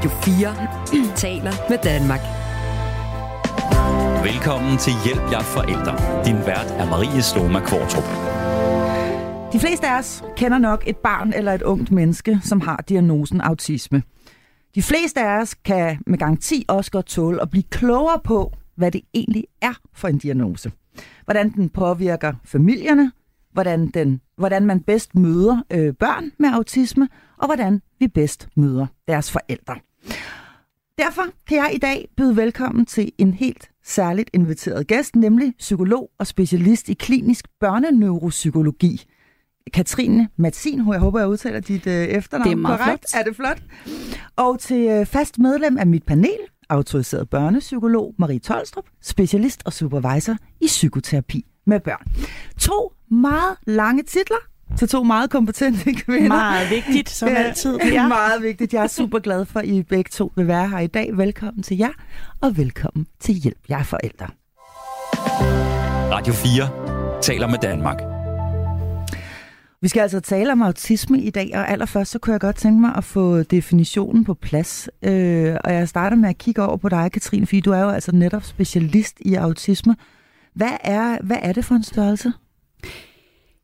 Radio 4 taler med Danmark. Velkommen til Hjælp jer forældre. Din vært er Marie Sloma Kvartrup. De fleste af os kender nok et barn eller et ungt menneske, som har diagnosen autisme. De fleste af os kan med garanti også godt tåle at blive klogere på, hvad det egentlig er for en diagnose. Hvordan den påvirker familierne, hvordan, den, hvordan man bedst møder øh, børn med autisme, og hvordan vi bedst møder deres forældre. Derfor kan jeg i dag byde velkommen til en helt særligt inviteret gæst, nemlig psykolog og specialist i klinisk børneneuropsykologi. Katrine Matsin, jeg håber, jeg udtaler dit øh, efternavn Det er meget korrekt. flot. Er det flot? Og til øh, fast medlem af mit panel, autoriseret børnepsykolog Marie Tolstrup, specialist og supervisor i psykoterapi med børn. To meget lange titler til to meget kompetente kvinder. Meget vigtigt, som Ja, altid. Ja. Meget vigtigt. Jeg er super glad for, at I begge to vil være her i dag. Velkommen til jer, og velkommen til Hjælp jer forældre. Radio 4 taler med Danmark. Vi skal altså tale om autisme i dag, og allerførst så kunne jeg godt tænke mig at få definitionen på plads. Øh, og jeg starter med at kigge over på dig, Katrine, fordi du er jo altså netop specialist i autisme. Hvad er, hvad er det for en størrelse?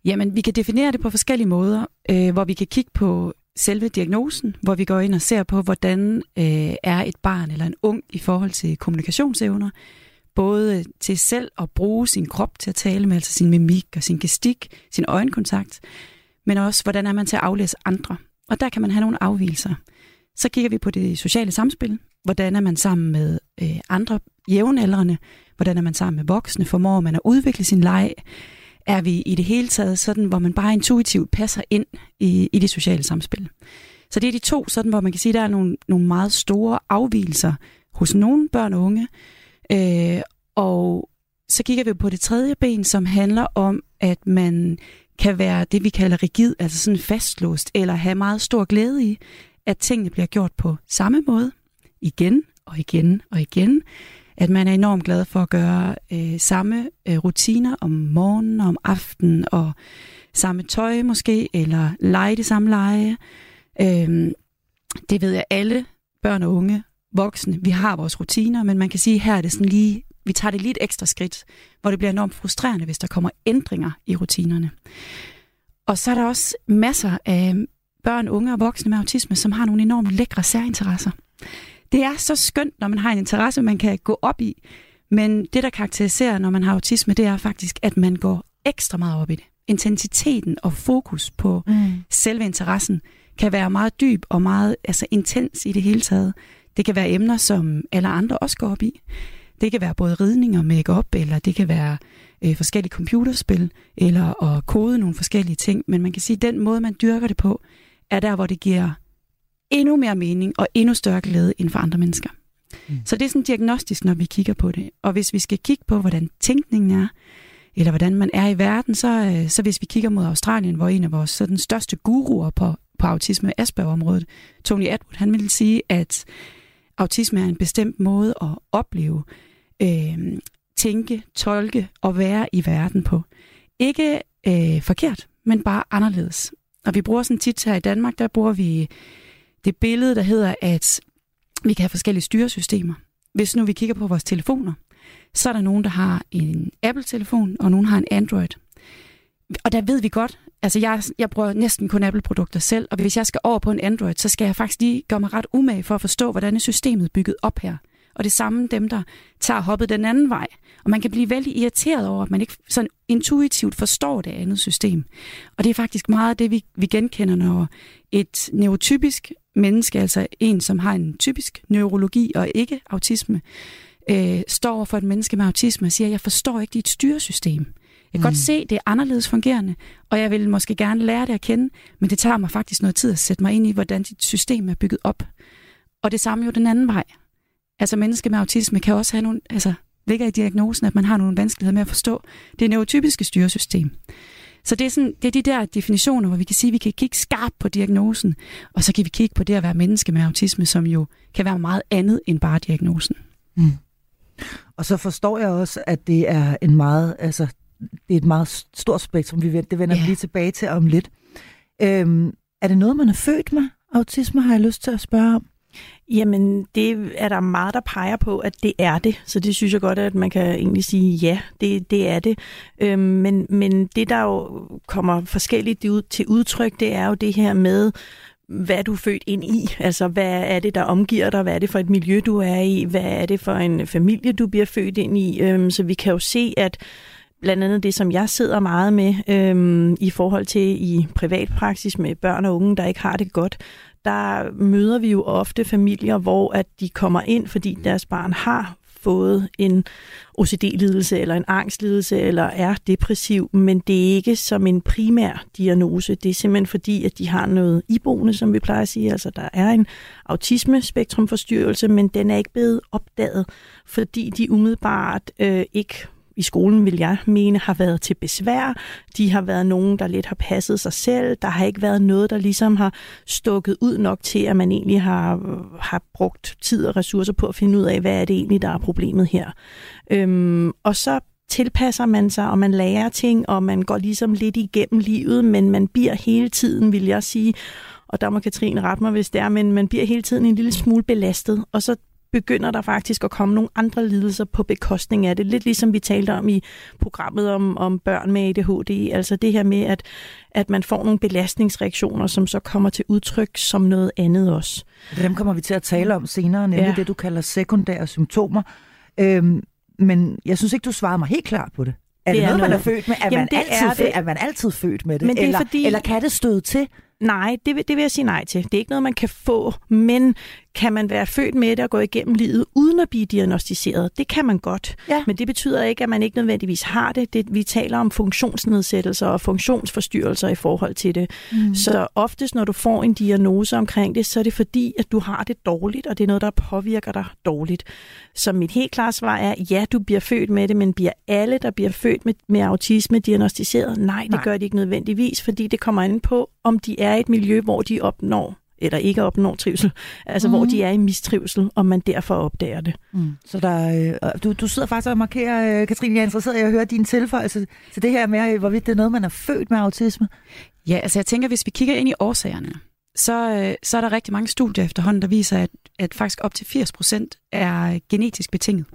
Jamen, vi kan definere det på forskellige måder, øh, hvor vi kan kigge på selve diagnosen, hvor vi går ind og ser på, hvordan øh, er et barn eller en ung i forhold til kommunikationsevner, både til selv at bruge sin krop til at tale med, altså sin mimik og sin gestik, sin øjenkontakt, men også, hvordan er man til at aflæse andre. Og der kan man have nogle afvielser. Så kigger vi på det sociale samspil. Hvordan er man sammen med øh, andre jævnaldrende? Hvordan er man sammen med voksne? Formår man at udvikle sin leg? Er vi i det hele taget sådan, hvor man bare intuitivt passer ind i, i det sociale samspil? Så det er de to, sådan, hvor man kan sige, der er nogle, nogle meget store afvielser hos nogle børn og unge. Øh, og så kigger vi på det tredje ben, som handler om, at man kan være det, vi kalder rigid, altså sådan fastlåst, eller have meget stor glæde i, at tingene bliver gjort på samme måde, igen og igen og igen. At man er enormt glad for at gøre øh, samme øh, rutiner om morgenen og om aftenen, og samme tøj måske, eller lege det samme lege. Øh, det ved jeg alle børn og unge, voksne, vi har vores rutiner, men man kan sige, her er det sådan lige, vi tager det lige et ekstra skridt, hvor det bliver enormt frustrerende, hvis der kommer ændringer i rutinerne. Og så er der også masser af børn, unge og voksne med autisme, som har nogle enormt lækre særinteresser. Det er så skønt, når man har en interesse, man kan gå op i, men det, der karakteriserer, når man har autisme, det er faktisk, at man går ekstra meget op i det. Intensiteten og fokus på Mm. selve interessen kan være meget dyb og meget altså, intens i det hele taget. Det kan være emner, som alle andre også går op i. Det kan være både ridning og make-up, eller det kan være øh, forskellige computerspil, eller at kode nogle forskellige ting. Men man kan sige, at den måde, man dyrker det på, er der, hvor det giver endnu mere mening og endnu større glæde end for andre mennesker. Mm. Så det er sådan diagnostisk, når vi kigger på det. Og hvis vi skal kigge på, hvordan tænkningen er, eller hvordan man er i verden, så, øh, så hvis vi kigger mod Australien, hvor en af vores så den største guruer på, på autisme Asperger-området, Tony Atwood, han ville sige, at autisme er en bestemt måde at opleve, øh, tænke, tolke og være i verden på. Ikke øh, forkert, men bare anderledes. Og vi bruger sådan tit her i Danmark, der bruger vi det billede, der hedder, at vi kan have forskellige styresystemer. Hvis nu vi kigger på vores telefoner, så er der nogen, der har en Apple-telefon, og nogen har en Android. Og der ved vi godt, altså jeg, jeg bruger næsten kun Apple-produkter selv, og hvis jeg skal over på en Android, så skal jeg faktisk lige gøre mig ret umage for at forstå, hvordan er systemet bygget op her. Og det samme dem, der tager hoppet den anden vej. Og man kan blive vældig irriteret over, at man ikke sådan intuitivt forstår det andet system. Og det er faktisk meget det, vi, vi genkender, når et neurotypisk menneske, altså en, som har en typisk neurologi og ikke autisme, øh, står over for et menneske med autisme og siger, jeg forstår ikke dit styresystem. Jeg kan mm. godt se, det er anderledes fungerende, og jeg vil måske gerne lære det at kende, men det tager mig faktisk noget tid at sætte mig ind i, hvordan dit system er bygget op. Og det samme jo den anden vej. Altså mennesker med autisme kan også have nogle, altså ligger i diagnosen, at man har nogle vanskeligheder med at forstå det neurotypiske styresystem. Så det er, sådan, det er de der definitioner, hvor vi kan sige, at vi kan kigge skarpt på diagnosen, og så kan vi kigge på det at være menneske med autisme, som jo kan være meget andet end bare diagnosen. Mm. Og så forstår jeg også, at det er en meget, altså, det er et meget stort spektrum, vi vender, det vender vi lige tilbage til om lidt. Øhm, er det noget, man er født med? Autisme har jeg lyst til at spørge om. Jamen, det er der meget, der peger på, at det er det. Så det synes jeg godt, at man kan egentlig sige, ja, det, det er det. Øhm, men, men det, der jo kommer forskelligt ud, til udtryk, det er jo det her med, hvad du er født ind i. Altså, hvad er det, der omgiver dig? Hvad er det for et miljø, du er i? Hvad er det for en familie, du bliver født ind i? Øhm, så vi kan jo se, at blandt andet det, som jeg sidder meget med øhm, i forhold til i privatpraksis med børn og unge, der ikke har det godt, der møder vi jo ofte familier, hvor at de kommer ind, fordi deres barn har fået en OCD-lidelse eller en angstlidelse eller er depressiv, men det er ikke som en primær diagnose. Det er simpelthen fordi, at de har noget iboende, som vi plejer at sige. Altså, der er en autisme-spektrumforstyrrelse, men den er ikke blevet opdaget, fordi de umiddelbart øh, ikke i skolen, vil jeg mene, har været til besvær. De har været nogen, der lidt har passet sig selv. Der har ikke været noget, der ligesom har stukket ud nok til, at man egentlig har, har brugt tid og ressourcer på at finde ud af, hvad er det egentlig, der er problemet her. Øhm, og så tilpasser man sig, og man lærer ting, og man går ligesom lidt igennem livet, men man bliver hele tiden, vil jeg sige, og der må Katrine rette mig, hvis det er, men man bliver hele tiden en lille smule belastet, og så begynder der faktisk at komme nogle andre lidelser på bekostning af det. Lidt ligesom vi talte om i programmet om, om børn med ADHD. Altså det her med, at, at man får nogle belastningsreaktioner, som så kommer til udtryk som noget andet også. Dem kommer vi til at tale om senere, nemlig ja. det, du kalder sekundære symptomer. Øhm, men jeg synes ikke, du svarede mig helt klart på det. Er det, det noget, noget, man er født med? Er, Jamen, man altid, er, det. er man altid født med det? Men det er eller, fordi... eller kan det støde til? Nej, det vil, det vil jeg sige nej til. Det er ikke noget, man kan få, men kan man være født med det og gå igennem livet uden at blive diagnostiseret? Det kan man godt, ja. men det betyder ikke, at man ikke nødvendigvis har det. det. Vi taler om funktionsnedsættelser og funktionsforstyrrelser i forhold til det. Mm. Så oftest, når du får en diagnose omkring det, så er det fordi, at du har det dårligt, og det er noget, der påvirker dig dårligt. Så mit helt klare svar er, ja, du bliver født med det, men bliver alle, der bliver født med, med autisme, diagnostiseret? Nej, det Nej. gør de ikke nødvendigvis, fordi det kommer an på, om de er i et miljø, hvor de opnår eller ikke opnår trivsel, altså mm. hvor de er i mistrivsel, og man derfor opdager det. Mm. Så der, øh, du, du sidder faktisk og markerer, øh, Katrine, jeg er interesseret i at høre din tilføjelse til det her med, hvorvidt det er noget, man er født med autisme. Ja, altså jeg tænker, hvis vi kigger ind i årsagerne, så, øh, så er der rigtig mange studier efterhånden, der viser, at, at faktisk op til 80 procent er genetisk betinget.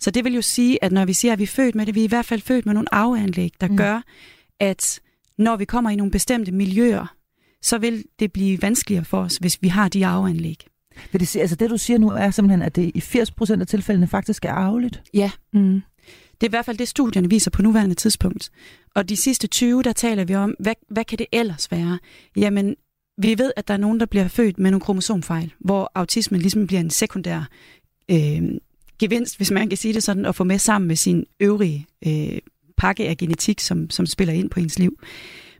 Så det vil jo sige, at når vi siger, at vi er født med det, vi er i hvert fald født med nogle arveanlæg, der mm. gør, at når vi kommer i nogle bestemte miljøer, så vil det blive vanskeligere for os, hvis vi har de arveanlæg. Vil det, sige, altså det, du siger nu, er simpelthen, at det i 80% af tilfældene faktisk er arveligt? Ja. Mm. Det er i hvert fald det, studierne viser på nuværende tidspunkt. Og de sidste 20, der taler vi om, hvad, hvad kan det ellers være? Jamen, vi ved, at der er nogen, der bliver født med nogle kromosomfejl, hvor autismen ligesom bliver en sekundær øh, gevinst, hvis man kan sige det sådan, at få med sammen med sin øvrige øh, pakke af genetik, som, som spiller ind på ens liv.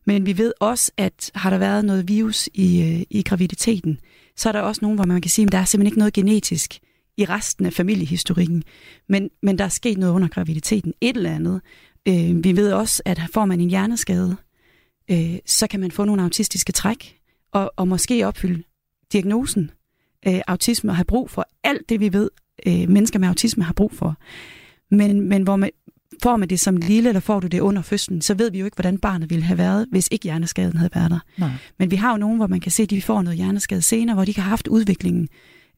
Men vi ved også, at har der været noget virus i, øh, i graviditeten, så er der også nogen, hvor man kan sige, at der er simpelthen ikke noget genetisk i resten af familiehistorikken. Men, men der er sket noget under graviditeten, et eller andet. Øh, vi ved også, at får man en hjerneskade, øh, så kan man få nogle autistiske træk, og, og måske opfylde diagnosen øh, autisme og have brug for alt det, vi ved, øh, mennesker med autisme har brug for. Men, men hvor man, får man det som lille, eller får du det under fødslen, så ved vi jo ikke, hvordan barnet ville have været, hvis ikke hjerneskaden havde været der. Nej. Men vi har jo nogen, hvor man kan se, at de får noget hjerneskade senere, hvor de har haft udviklingen,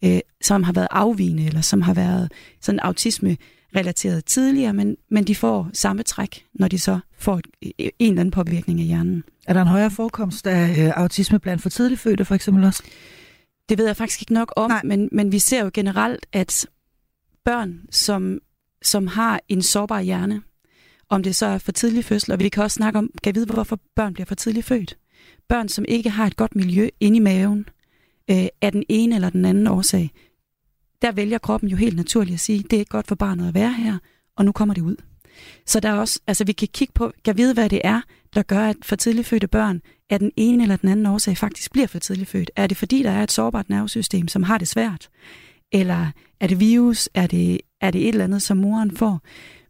øh, som har været afvigende, eller som har været sådan autisme relateret tidligere, men, men de får samme træk, når de så får en eller anden påvirkning af hjernen. Er der en højere forekomst af øh, autisme blandt for tidligt fødte for eksempel også? Det ved jeg faktisk ikke nok om, men, men vi ser jo generelt, at børn, som som har en sårbar hjerne, om det så er for tidlig fødsel, og vi kan også snakke om, kan vide, hvorfor børn bliver for tidligt født. Børn, som ikke har et godt miljø inde i maven, øh, er den ene eller den anden årsag. Der vælger kroppen jo helt naturligt at sige, det er ikke godt for barnet at være her, og nu kommer det ud. Så der er også, altså vi kan kigge på, kan vide, hvad det er, der gør, at for tidligt fødte børn er den ene eller den anden årsag faktisk bliver for tidligt født. Er det fordi, der er et sårbart nervesystem, som har det svært? Eller er det virus? Er det, er det et eller andet, som moren får?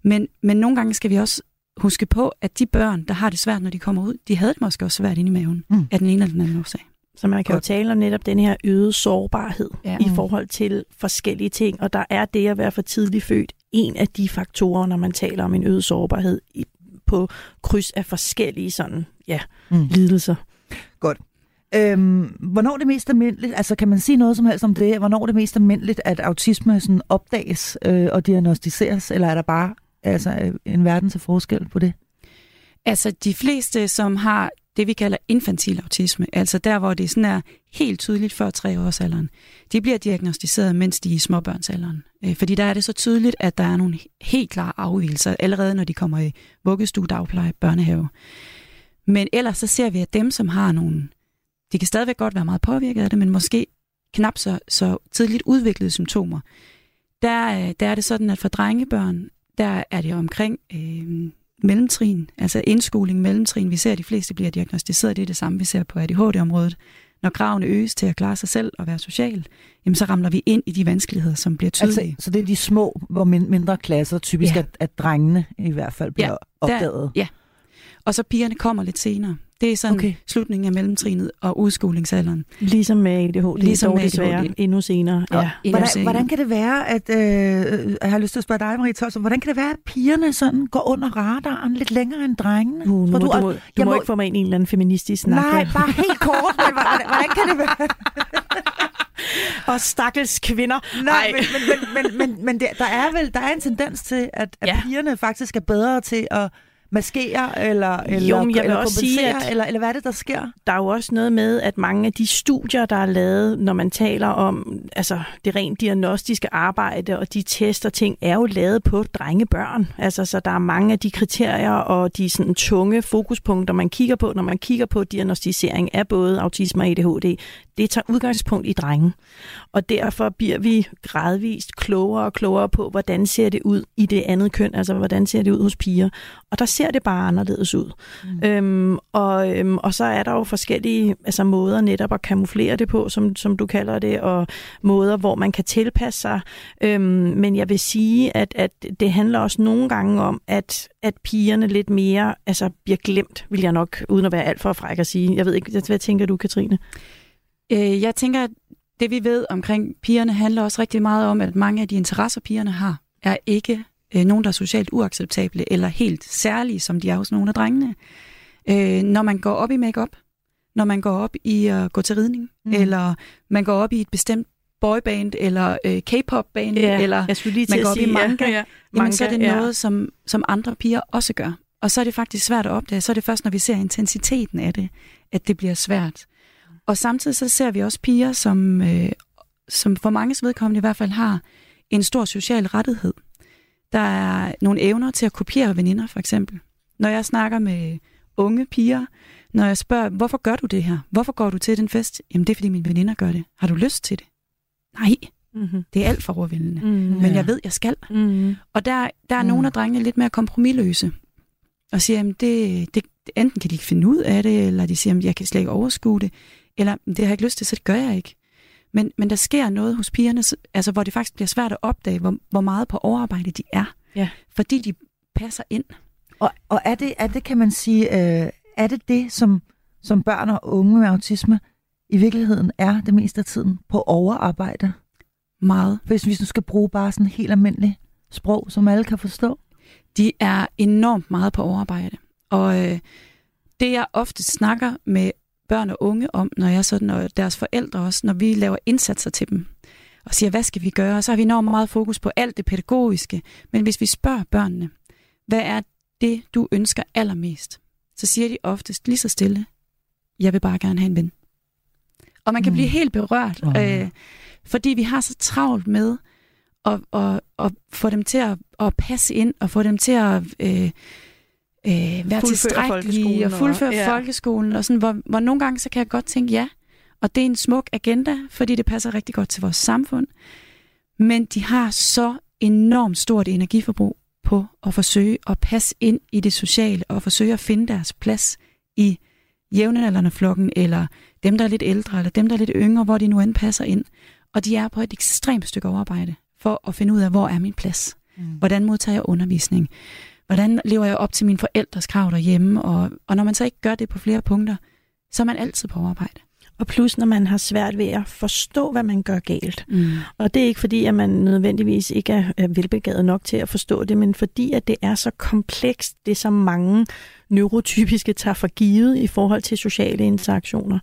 Men, men nogle gange skal vi også huske på, at de børn, der har det svært, når de kommer ud, de havde det måske også svært inde i maven, mm. af den ene eller den anden årsag. Så man kan jo tale om netop den her øgede sårbarhed ja. i forhold til forskellige ting, og der er det at være for tidligt født en af de faktorer, når man taler om en øget sårbarhed i, på kryds af forskellige sådan, ja, mm. lidelser. Godt. Øhm, hvornår er det mest almindeligt, altså kan man sige noget som helst om det, hvornår er det mest almindeligt, at autisme sådan opdages øh, og diagnostiseres, eller er der bare altså, øh, en verden til forskel på det? Altså de fleste, som har det, vi kalder infantil autisme, altså der, hvor det sådan er helt tydeligt før tre års alderen, de bliver diagnostiseret, mens de er i småbørnsalderen. Øh, fordi der er det så tydeligt, at der er nogle helt klare afvielser, allerede når de kommer i vuggestue, dagpleje, børnehave. Men ellers så ser vi, at dem, som har nogle, de kan stadigvæk godt være meget påvirket af det, men måske knap så, så tidligt udviklede symptomer, der, øh, der er det sådan, at for drengebørn, der er det omkring øh, mellemtrin, altså indskoling mellemtrin. Vi ser, at de fleste bliver diagnostiseret. Det er det samme, vi ser på ADHD-området. Når kravene øges til at klare sig selv og være social, jamen så ramler vi ind i de vanskeligheder, som bliver tydelige. Altså, så det er de små, hvor mindre klasser, typisk ja. at, at drengene i hvert fald bliver ja, opdaget? Der, ja, og så pigerne kommer lidt senere. Det er sådan okay. slutningen af mellemtrinet og udskolingsalderen. Ligesom med ADHD, ligesom med ADHD. endnu senere. Ja. Endnu hvordan, senere. hvordan kan det være, at, øh, jeg har lyst til at spørge dig, Marie Tolson, hvordan kan det være, at pigerne sådan går under radaren lidt længere end drengene? Uh, nu, du, du, må, du må, må ikke få mig ind i en eller anden feministisk snak. Nej, bare helt kort, men hvordan, hvordan kan det være? og stakkels kvinder. Nej, men, men, men, men, men der er vel der er en tendens til, at, at ja. pigerne faktisk er bedre til at maskere, eller, eller, jo, jeg vil eller også sige, at eller, eller hvad er det, der sker? Der er jo også noget med, at mange af de studier, der er lavet, når man taler om altså, det rent diagnostiske arbejde og de tester ting, er jo lavet på drengebørn. Altså, så der er mange af de kriterier og de sådan, tunge fokuspunkter, man kigger på, når man kigger på diagnostisering af både autisme og ADHD, det tager udgangspunkt i drenge. Og derfor bliver vi gradvist klogere og klogere på, hvordan ser det ud i det andet køn, altså hvordan ser det ud hos piger. Og der ser det bare anderledes ud. Mm. Øhm, og, øhm, og så er der jo forskellige altså, måder netop at kamuflere det på, som, som du kalder det, og måder, hvor man kan tilpasse sig. Øhm, men jeg vil sige, at, at det handler også nogle gange om, at, at pigerne lidt mere altså, bliver glemt, vil jeg nok, uden at være alt for fræk at sige. Jeg ved ikke, hvad tænker du, Katrine? Øh, jeg tænker, at det vi ved omkring pigerne handler også rigtig meget om, at mange af de interesser, pigerne har, er ikke øh, nogen, der er socialt uacceptable eller helt særlige, som de er hos nogle af drengene. Øh, når man går op i makeup, når man går op i at gå til ridning, mm. eller man går op i et bestemt boyband, eller øh, K-pop-band, ja, eller man går op sige, i manga, ja, ja. Jamen, manga, så er det noget, som, som andre piger også gør. Og så er det faktisk svært at opdage. Så er det først, når vi ser intensiteten af det, at det bliver svært. Og samtidig så ser vi også piger, som, øh, som for mange vedkommende i hvert fald har en stor social rettighed. Der er nogle evner til at kopiere veninder, for eksempel. Når jeg snakker med unge piger, når jeg spørger, hvorfor gør du det her? Hvorfor går du til den fest? Jamen, det er, fordi mine veninder gør det. Har du lyst til det? Nej. Mm-hmm. Det er alt for overvældende. Mm-hmm. Men jeg ved, jeg skal. Mm-hmm. Og der, der er mm. nogle af drengene lidt mere kompromilløse. Og siger, at det, det, enten kan de ikke finde ud af det, eller de siger, at jeg kan slet ikke overskue det. Eller det har jeg ikke lyst til, så det gør jeg ikke. Men, men der sker noget hos pigerne, altså, hvor det faktisk bliver svært at opdage, hvor, hvor meget på overarbejde de er. Ja. Fordi de passer ind. Og, og er, det, er det, kan man sige, øh, er det det, som, som børn og unge med autisme i virkeligheden er det meste af tiden på overarbejde? Meget. Hvis vi nu skal bruge bare sådan helt almindelig sprog, som alle kan forstå. De er enormt meget på overarbejde. Og øh, det jeg ofte snakker med børn og unge om, når jeg sådan, og deres forældre også, når vi laver indsatser til dem, og siger, hvad skal vi gøre? Så har vi enormt meget fokus på alt det pædagogiske. Men hvis vi spørger børnene, hvad er det, du ønsker allermest? Så siger de oftest lige så stille, jeg vil bare gerne have en ven. Og man kan mm. blive helt berørt, øh, fordi vi har så travlt med at, at, at få dem til at, at passe ind, og få dem til at... Øh, øh, være tilstrækkelige og fuldføre og, ja. folkeskolen. Og sådan, hvor, hvor nogle gange så kan jeg godt tænke, ja, og det er en smuk agenda, fordi det passer rigtig godt til vores samfund. Men de har så enormt stort energiforbrug på at forsøge at passe ind i det sociale og forsøge at finde deres plads i jævnaldrende flokken, eller dem, der er lidt ældre, eller dem, der er lidt yngre, hvor de nu end passer ind. Og de er på et ekstremt stykke overarbejde for at finde ud af, hvor er min plads? Mm. Hvordan modtager jeg undervisning? Hvordan lever jeg op til mine forældres krav derhjemme? Og, og når man så ikke gør det på flere punkter, så er man altid på overarbejde og plus når man har svært ved at forstå, hvad man gør galt. Mm. Og det er ikke fordi, at man nødvendigvis ikke er, er velbegavet nok til at forstå det, men fordi, at det er så komplekst, det som mange neurotypiske tager for givet i forhold til sociale interaktioner.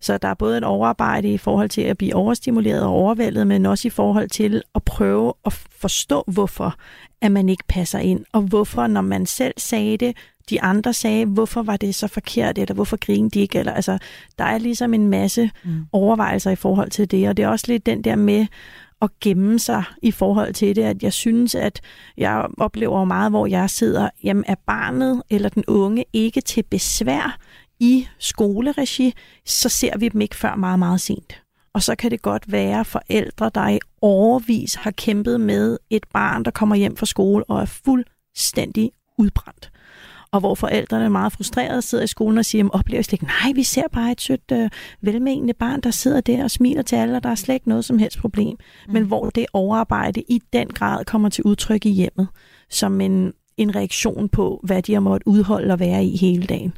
Så der er både et overarbejde i forhold til at blive overstimuleret og overvældet, men også i forhold til at prøve at forstå, hvorfor at man ikke passer ind, og hvorfor, når man selv sagde det, de andre sagde, hvorfor var det så forkert, eller hvorfor grinede de ikke, eller altså, der er ligesom en masse mm. overvejelser i forhold til det, og det er også lidt den der med at gemme sig i forhold til det, at jeg synes, at jeg oplever meget, hvor jeg sidder, jamen er barnet eller den unge ikke til besvær i skoleregi, så ser vi dem ikke før meget, meget sent. Og så kan det godt være forældre, der i overvis har kæmpet med et barn, der kommer hjem fra skole og er fuldstændig udbrændt og hvor forældrene er meget frustrerede sidder i skolen og siger, oplever slet ikke, nej, vi ser bare et sødt, øh, velmenende barn, der sidder der og smiler til alle, og der er slet ikke noget som helst problem. Mm. Men hvor det overarbejde i den grad kommer til udtryk i hjemmet, som en, en reaktion på, hvad de har måttet udholde og være i hele dagen.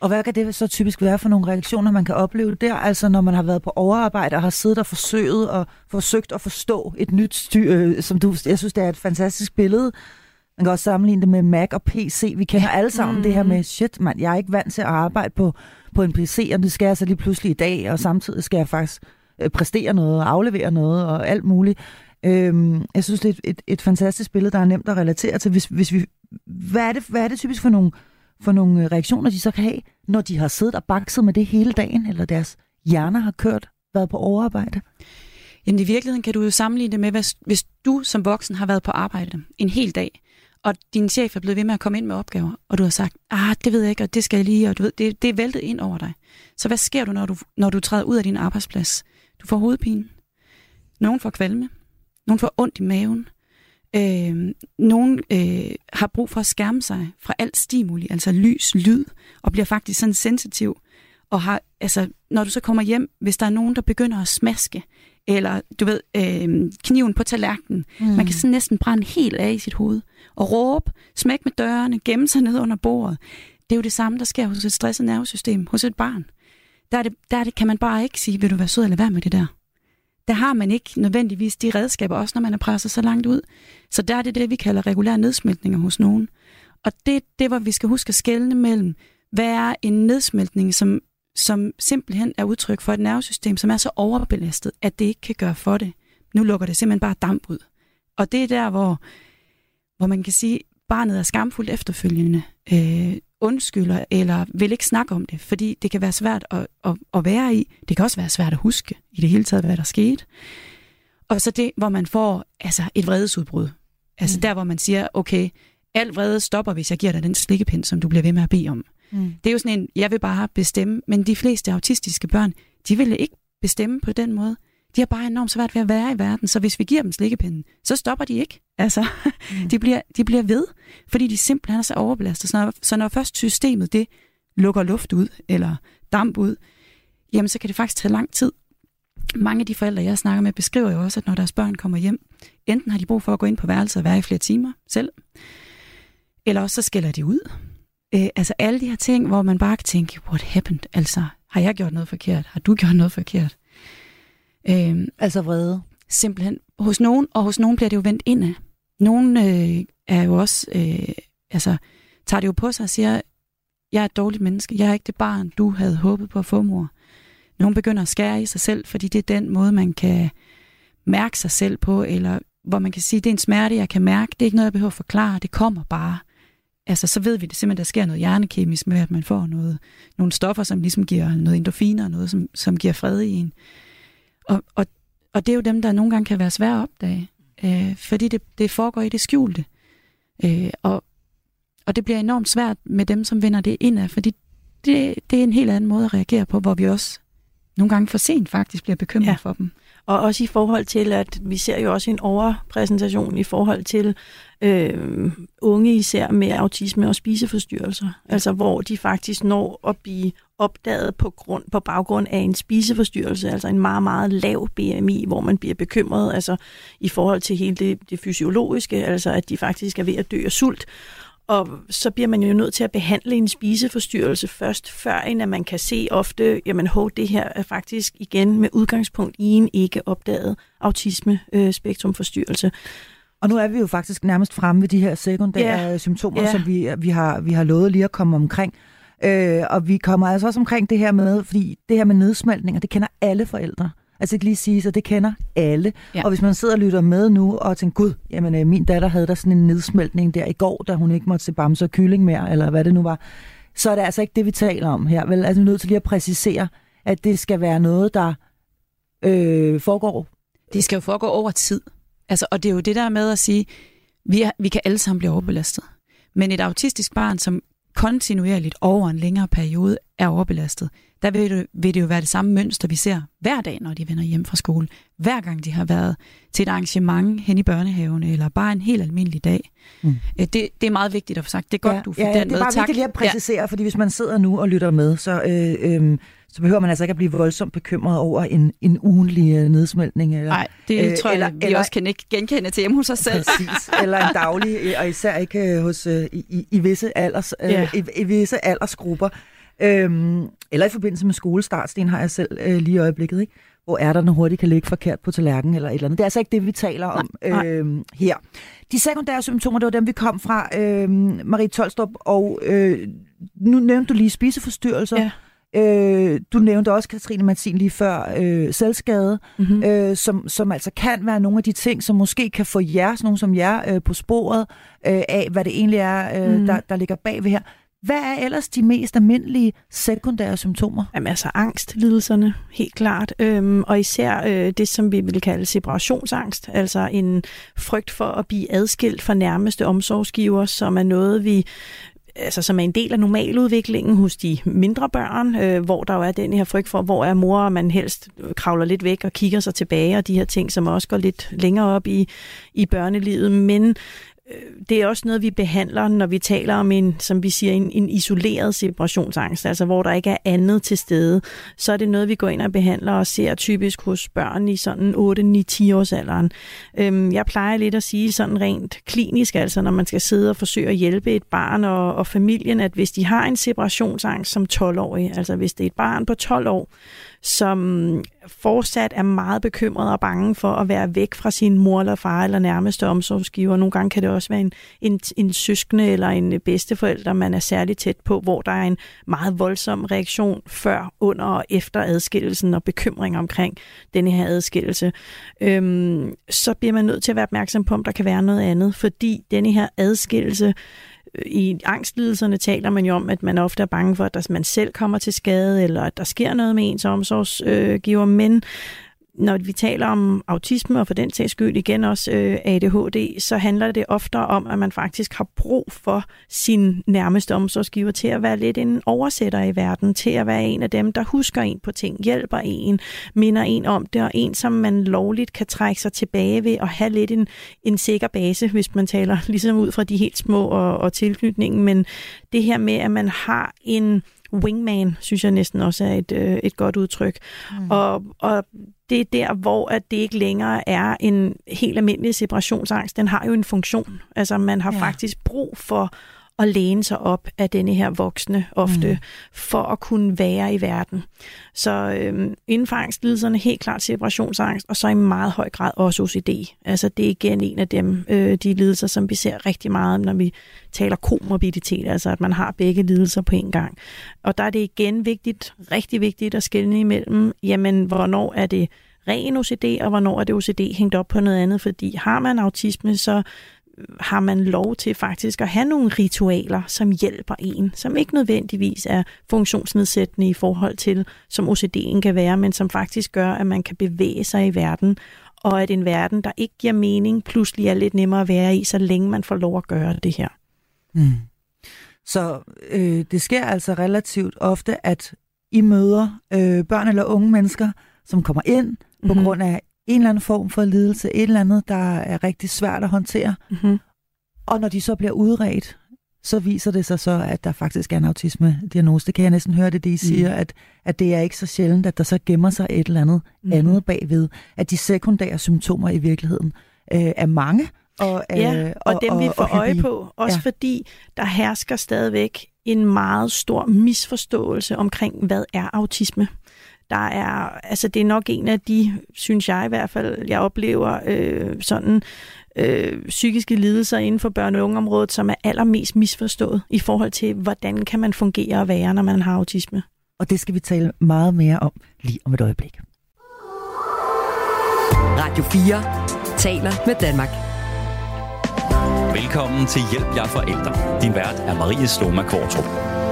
Og hvad kan det så typisk være for nogle reaktioner, man kan opleve der? Altså når man har været på overarbejde og har siddet og forsøgt, og forsøgt at forstå et nyt styr, øh, som du, jeg synes, det er et fantastisk billede, man kan også sammenligne det med Mac og PC. Vi kender alle sammen mm. det her med, shit mand, jeg er ikke vant til at arbejde på, på en PC, og det skal jeg så lige pludselig i dag, og samtidig skal jeg faktisk øh, præstere noget og aflevere noget og alt muligt. Øhm, jeg synes, det er et, et, et fantastisk billede, der er nemt at relatere til. Hvis, hvis vi, hvad, er det, hvad er det typisk for nogle, for nogle øh, reaktioner, de så kan have, når de har siddet og bakset med det hele dagen, eller deres hjerner har kørt, været på overarbejde? Jamen i virkeligheden kan du jo sammenligne det med, hvis, hvis du som voksen har været på arbejde en hel dag, og din chef er blevet ved med at komme ind med opgaver, og du har sagt, ah, det ved jeg ikke, og det skal jeg lige, og du ved, det, det er væltet ind over dig. Så hvad sker du, når du, når du træder ud af din arbejdsplads? Du får hovedpine. Nogen får kvalme. Nogen får ondt i maven. Øh, nogen øh, har brug for at skærme sig fra alt stimuli, altså lys, lyd, og bliver faktisk sådan sensitiv. Og har, altså, når du så kommer hjem, hvis der er nogen, der begynder at smaske, eller du ved, øh, kniven på tallerkenen. Mm. Man kan sådan næsten brænde helt af i sit hoved. Og råbe, smæk med dørene, gemme sig ned under bordet. Det er jo det samme, der sker hos et stresset nervesystem, hos et barn. Der, er det, der er det, kan man bare ikke sige, vil du være sød eller være med det der. Der har man ikke nødvendigvis de redskaber, også når man er presset så langt ud. Så der er det det, vi kalder regulære nedsmeltninger hos nogen. Og det det, hvor vi skal huske at skelne mellem, hvad er en nedsmeltning, som som simpelthen er udtryk for et nervesystem, som er så overbelastet, at det ikke kan gøre for det. Nu lukker det simpelthen bare damp ud. Og det er der, hvor, hvor man kan sige, barnet er skamfuldt efterfølgende, øh, undskylder eller vil ikke snakke om det, fordi det kan være svært at, at, at være i. Det kan også være svært at huske i det hele taget, hvad der skete. Og så det, hvor man får altså, et vredesudbrud. Altså mm. der, hvor man siger, okay, alt vrede stopper, hvis jeg giver dig den slikkepind, som du bliver ved med at bede om. Mm. Det er jo sådan en, jeg vil bare bestemme, men de fleste autistiske børn, de vil ikke bestemme på den måde. De har bare enormt svært ved at være i verden, så hvis vi giver dem slikkepinden, så stopper de ikke. Altså, mm. de, bliver, de bliver ved, fordi de simpelthen er så overbelastet. Så når, så når først systemet det lukker luft ud, eller damp ud, jamen så kan det faktisk tage lang tid. Mange af de forældre, jeg snakker med, beskriver jo også, at når deres børn kommer hjem, enten har de brug for at gå ind på værelset og være i flere timer selv, eller også så skælder de ud. Øh, altså alle de her ting, hvor man bare kan tænke, what happened? Altså, har jeg gjort noget forkert? Har du gjort noget forkert? Øh, altså vrede? Simpelthen. Hos nogen, og hos nogen bliver det jo vendt indad. Nogen øh, er jo også, øh, altså, tager det jo på sig og siger, jeg er et dårligt menneske, jeg er ikke det barn, du havde håbet på at få, mor. Nogen begynder at skære i sig selv, fordi det er den måde, man kan mærke sig selv på, eller hvor man kan sige, det er en smerte, jeg kan mærke, det er ikke noget, jeg behøver at forklare, det kommer bare altså, så ved vi det simpelthen, der sker noget hjernekemisk med, at man får noget, nogle stoffer, som ligesom giver noget endorfiner, noget, som, som giver fred i en. Og, og, og det er jo dem, der nogle gange kan være svære at opdage, øh, fordi det, det foregår i det skjulte. Øh, og, og det bliver enormt svært med dem, som vender det indad, fordi det, det er en helt anden måde at reagere på, hvor vi også nogle gange for sent faktisk bliver bekymret ja. for dem. Og også i forhold til, at vi ser jo også en overpræsentation i forhold til øh, unge især med autisme og spiseforstyrrelser. Altså hvor de faktisk når at blive opdaget på, grund, på baggrund af en spiseforstyrrelse, altså en meget, meget lav BMI, hvor man bliver bekymret altså i forhold til hele det, det fysiologiske, altså at de faktisk er ved at dø af sult. Og så bliver man jo nødt til at behandle en spiseforstyrrelse først, før end at man kan se ofte, jamen hov, det her er faktisk igen med udgangspunkt i en ikke opdaget autisme-spektrumforstyrrelse. Og nu er vi jo faktisk nærmest fremme ved de her sekundære Ja. symptomer, Ja. som vi, vi, har, vi har lovet lige at komme omkring. Øh, og vi kommer altså også omkring det her med, fordi det her med nedsmeltninger, det kender alle forældre. Altså ikke lige sige, så det kender alle. Ja. Og hvis man sidder og lytter med nu og tænker, gud, jamen øh, min datter havde der sådan en nedsmeltning der i går, da hun ikke måtte se bamse og kylling mere, eller hvad det nu var, så er det altså ikke det, vi taler om her. Vel, altså vi er nødt til lige at præcisere, at det skal være noget, der øh, foregår Det skal jo foregå over tid. Altså, og det er jo det der med at sige, vi, er, vi kan alle sammen blive overbelastet. Men et autistisk barn, som kontinuerligt over en længere periode er overbelastet, der vil det, vil det jo være det samme mønster, vi ser hver dag, når de vender hjem fra skole. Hver gang de har været til et arrangement hen i børnehaven, eller bare en helt almindelig dag. Mm. Mm. Det, det er meget vigtigt at få sagt. Det er godt, ja, du fik ja, den det med. er bare tak. vigtigt lige at præcisere, ja. fordi hvis man sidder nu og lytter med, så, øh, øh, så behøver man altså ikke at blive voldsomt bekymret over en, en ugenlig øh, nedsmeltning. Eller, Nej, det Øh, øh, tror jeg, eller- vi eller- også kan ikke genkende til hjemme hos os selv. Præcis, eller en daglig, øh, og især ikke øh, hos, øh, i, i, i, visse alders, øh, Ja. i, i visse aldersgrupper. Øhm, eller i forbindelse med skolestart, Sten har jeg selv øh, lige i øjeblikket, ikke? hvor ærterne hurtigt kan ligge forkert på tallerkenen eller et eller andet. Det er altså ikke det, vi taler om nej. øh, her. De sekundære symptomer, det var dem, vi kom fra, øh, Marie Tolstrup, og øh, nu nævnte du lige spiseforstyrrelser. Ja. Øh, du nævnte også, Katrine Martin, lige før, øh, selvskade, Mm-hmm. øh, som, som altså kan være nogle af de ting, som måske kan få jer, sådan nogle som jer, øh, på sporet øh, af, hvad det egentlig er, øh, mm. der, der ligger bagved her. Hvad er ellers de mest almindelige sekundære symptomer? Jamen altså angstlidelserne, helt klart. Øhm, og især øh, det, som vi vil kalde separationsangst, altså en frygt for at blive adskilt fra nærmeste omsorgsgiver, som er noget, vi altså som er en del af normaludviklingen hos de mindre børn, øh, hvor der jo er den her frygt for, hvor er mor, og man helst kravler lidt væk og kigger sig tilbage, og de her ting, som også går lidt længere op i, i børnelivet. Men Øh, det er også noget, vi behandler, når vi taler om en, som vi siger, en, en isoleret separationsangst, altså hvor der ikke er andet til stede. Så er det noget, vi går ind og behandler og ser typisk hos børn i sådan 8-9-10 års alderen. Øhm, jeg plejer lidt at sige sådan rent klinisk, altså når man skal sidde og forsøge at hjælpe et barn og, og familien, at hvis de har en separationsangst som 12-årig, altså hvis det er et barn på 12 år, som fortsat er meget bekymret og bange for at være væk fra sin mor eller far eller nærmeste omsorgsgiver. Nogle gange kan det også være en, en, en søskende eller en bedsteforælder, man er særligt tæt på, hvor der er en meget voldsom reaktion før, under og efter adskillelsen og bekymring omkring denne her adskillelse. Øhm, så bliver man nødt til at være opmærksom på, om der kan være noget andet, fordi denne her adskillelse i angstlidelserne taler man jo om, at man ofte er bange for, at man selv kommer til skade, eller at der sker noget med ens omsorgsgiver, øh, men når vi taler om autisme, og for den sags skyld igen også øh, ADHD, så handler det ofte om, at man faktisk har brug for sin nærmeste omsorgsgiver til at være lidt en oversætter i verden, til at være en af dem, der husker en på ting, hjælper en, minder en om det, og en, som man lovligt kan trække sig tilbage ved og have lidt en, en sikker base, hvis man taler ligesom ud fra de helt små og, og tilknytningen, men det her med, at man har en wingman, synes jeg næsten også er et, øh, et godt udtryk. Mm. Og, og det er der, hvor at det ikke længere er en helt almindelig separationsangst. Den har jo en funktion. Altså man har Ja. faktisk brug for at læne sig op af denne her voksne ofte, Mm. for at kunne være i verden. Så øhm, inden for angstlidelserne helt klart separationsangst, og så i meget høj grad også OCD. Altså det er igen en af dem, øh, de lidelser, som vi ser rigtig meget, når vi taler komorbiditet, altså at man har begge lidelser på en gang. Og der er det igen vigtigt, rigtig vigtigt at skelne imellem, jamen hvornår er det ren OCD, og hvornår er det OCD hængt op på noget andet, fordi har man autisme, så har man lov til faktisk at have nogle ritualer, som hjælper en, som ikke nødvendigvis er funktionsnedsættende i forhold til, som OCD'en kan være, men som faktisk gør, at man kan bevæge sig i verden, og at en verden, der ikke giver mening, pludselig er lidt nemmere at være i, så længe man får lov at gøre det her. Mm. Så øh, det sker altså relativt ofte, at I møder øh, børn eller unge mennesker, som kommer ind mm-hmm. på Mhm. grund af en eller anden form for lidelse, et eller andet, der er rigtig svært at håndtere. Mm-hmm. Og når de så bliver udredt, så viser det sig så, at der faktisk er en autisme-diagnose. Det kan jeg næsten høre det, det I siger, mm. at, at det er ikke så sjældent, at der så gemmer sig et eller andet mm. Andet bagved. At de sekundære symptomer i virkeligheden øh, er mange, Og, ja, og, og dem vi får øje på, også ja. fordi der hersker stadigvæk en meget stor misforståelse omkring, hvad er autisme. Der er, altså det er nok en af de, synes jeg i hvert fald, jeg oplever øh, sådan øh, psykiske lidelser inden for børne- og ungeområdet, som er allermest misforstået i forhold til, hvordan kan man fungere og være, når man har autisme. Og det skal vi tale meget mere om lige om et øjeblik. Radio 4 taler med Danmark. Velkommen til Hjælp jer forældre. Din vært er Marie Sloma Kvartrup.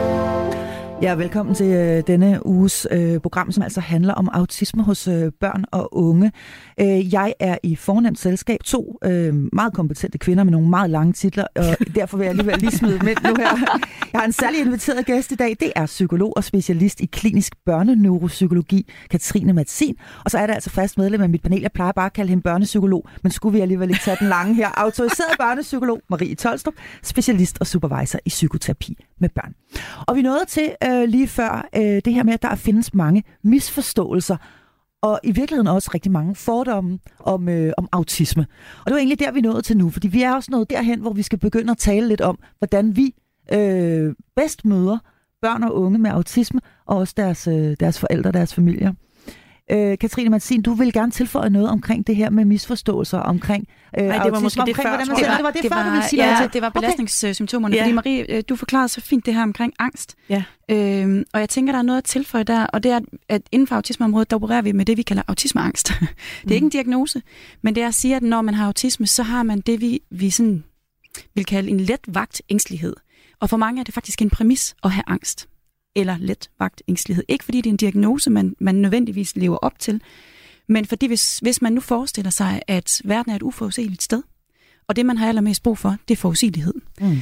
Ja, velkommen til øh, denne uges øh, program, som altså handler om autisme hos øh, børn og unge. Øh, jeg er i fornemt selskab to øh, meget kompetente kvinder med nogle meget lange titler, og derfor vil jeg alligevel lige smide med nu her. Jeg har en særlig inviteret gæst i dag. Det er psykolog og specialist i klinisk børneneuropsykologi, Katrine Matsin. Og så er der altså fast medlem af mit panel. Jeg plejer bare at kalde hende børnepsykolog, men skulle vi alligevel ikke tage den lange her. Autoriseret børnepsykolog Marie Tolstrup, specialist og supervisor i psykoterapi med børn. Og vi nåede til øh, lige før øh, det her med, at der findes mange misforståelser og i virkeligheden også rigtig mange fordomme om, øh, om autisme. Og det var egentlig der, vi nåede til nu, fordi vi er også nået derhen, hvor vi skal begynde at tale lidt om, hvordan vi øh, bedst møder børn og unge med autisme, og også deres, øh, deres forældre og deres familier. Øh, Katrine Martin, du vil gerne tilføje noget omkring det her med misforståelser omkring øh, Nej, det var måske det før, det, var, det var det, det før, var, du ville sige ja, det var belastningssymptomerne. Okay. Fordi Marie, øh, du forklarede så fint det her omkring angst. Ja. Øhm, og jeg tænker, der er noget at tilføje der, og det er, at inden for autismeområdet, der opererer vi med det, vi kalder autismeangst. det er mm. ikke en diagnose, men det er at sige, at når man har autisme, så har man det, vi, vi sådan vil kalde en let vagt ængstelighed. Og for mange er det faktisk en præmis at have angst eller let vagtængstelighed. Ikke fordi det er en diagnose, man, man nødvendigvis lever op til, men fordi hvis, hvis man nu forestiller sig, at verden er et uforudsigeligt sted, og det man har allermest brug for, det er forudsigelighed. Mm.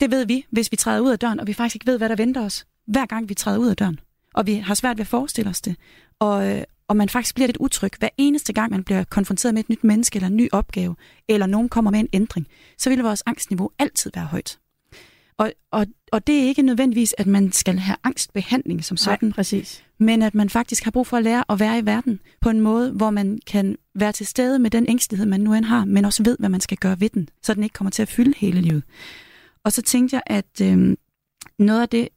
Det ved vi, hvis vi træder ud af døren, og vi faktisk ikke ved, hvad der venter os, hver gang vi træder ud af døren. Og vi har svært ved at forestille os det. Og, øh, og man faktisk bliver lidt utryg. Hver eneste gang, man bliver konfronteret med et nyt menneske eller en ny opgave, eller nogen kommer med en ændring, så vil vores angstniveau altid være højt. Og, og, og det er ikke nødvendigvis, at man skal have angstbehandling som sådan. Nej, præcis. Men at man faktisk har brug for at lære at være i verden på en måde, hvor man kan være til stede med den ængstelighed, man nu end har, men også ved, hvad man skal gøre ved den, så den ikke kommer til at fylde hele livet. Og så tænkte jeg, at øh, noget af det,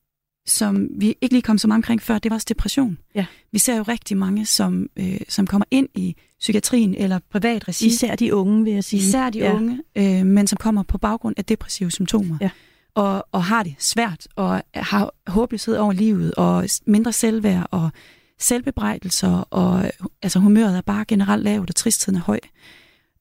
som vi ikke lige kom så meget omkring før, det var også depression. Ja. Vi ser jo rigtig mange, som, øh, som kommer ind i psykiatrien eller privat regi. Især de unge, vil jeg sige. Især de ja. unge, øh, men som kommer på baggrund af depressive symptomer. Ja og, og har det svært, og har håbløshed over livet, og mindre selvværd, og selvbebrejdelser, og altså humøret er bare generelt lavt, og tristheden er høj,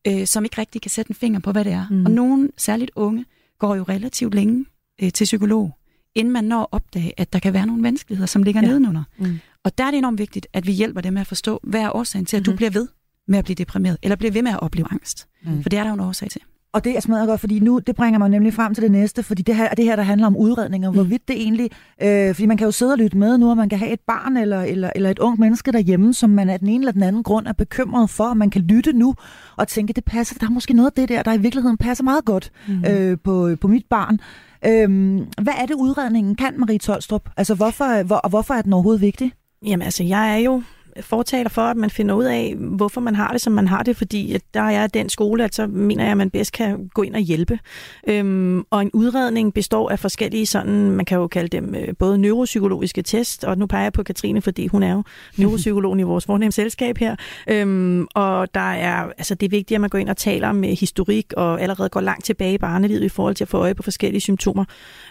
øh, som ikke rigtig kan sætte en finger på, hvad det er. Mm. Og nogen, særligt unge, går jo relativt længe øh, til psykolog, inden man når at opdage, at der kan være nogle vanskeligheder, som ligger ja. nedenunder. Mm. Og der er det enormt vigtigt, at vi hjælper dem med at forstå, hvad er årsagen til, at mm. du bliver ved med at blive deprimeret, eller bliver ved med at opleve angst. Mm. For det er der jo en årsag til. Og det er smadret godt, fordi nu, det bringer mig nemlig frem til det næste, fordi det her, det her der handler om udredninger, mm. hvorvidt det egentlig, øh, fordi man kan jo sidde og lytte med nu, og man kan have et barn eller, eller, eller et ung menneske derhjemme, som man af den ene eller den anden grund er bekymret for, og man kan lytte nu og tænke, det passer, der er måske noget af det der, der i virkeligheden passer meget godt mm. øh, på, på mit barn. Øh, hvad er det udredningen kan, Marie Tolstrup? Altså hvorfor, hvor, og hvorfor er den overhovedet vigtig? Jamen altså, jeg er jo fortaler for, at man finder ud af, hvorfor man har det, som man har det, fordi at der er den skole, at så mener jeg, at man bedst kan gå ind og hjælpe. Øhm, og en udredning består af forskellige sådan, man kan jo kalde dem øh, både neuropsykologiske test, og nu peger jeg på Katrine, fordi hun er jo neuropsykologen i vores fornemme selskab her. Øhm, og der er, altså det er vigtigt, at man går ind og taler med historik, og allerede går langt tilbage i barnelivet i forhold til at få øje på forskellige symptomer,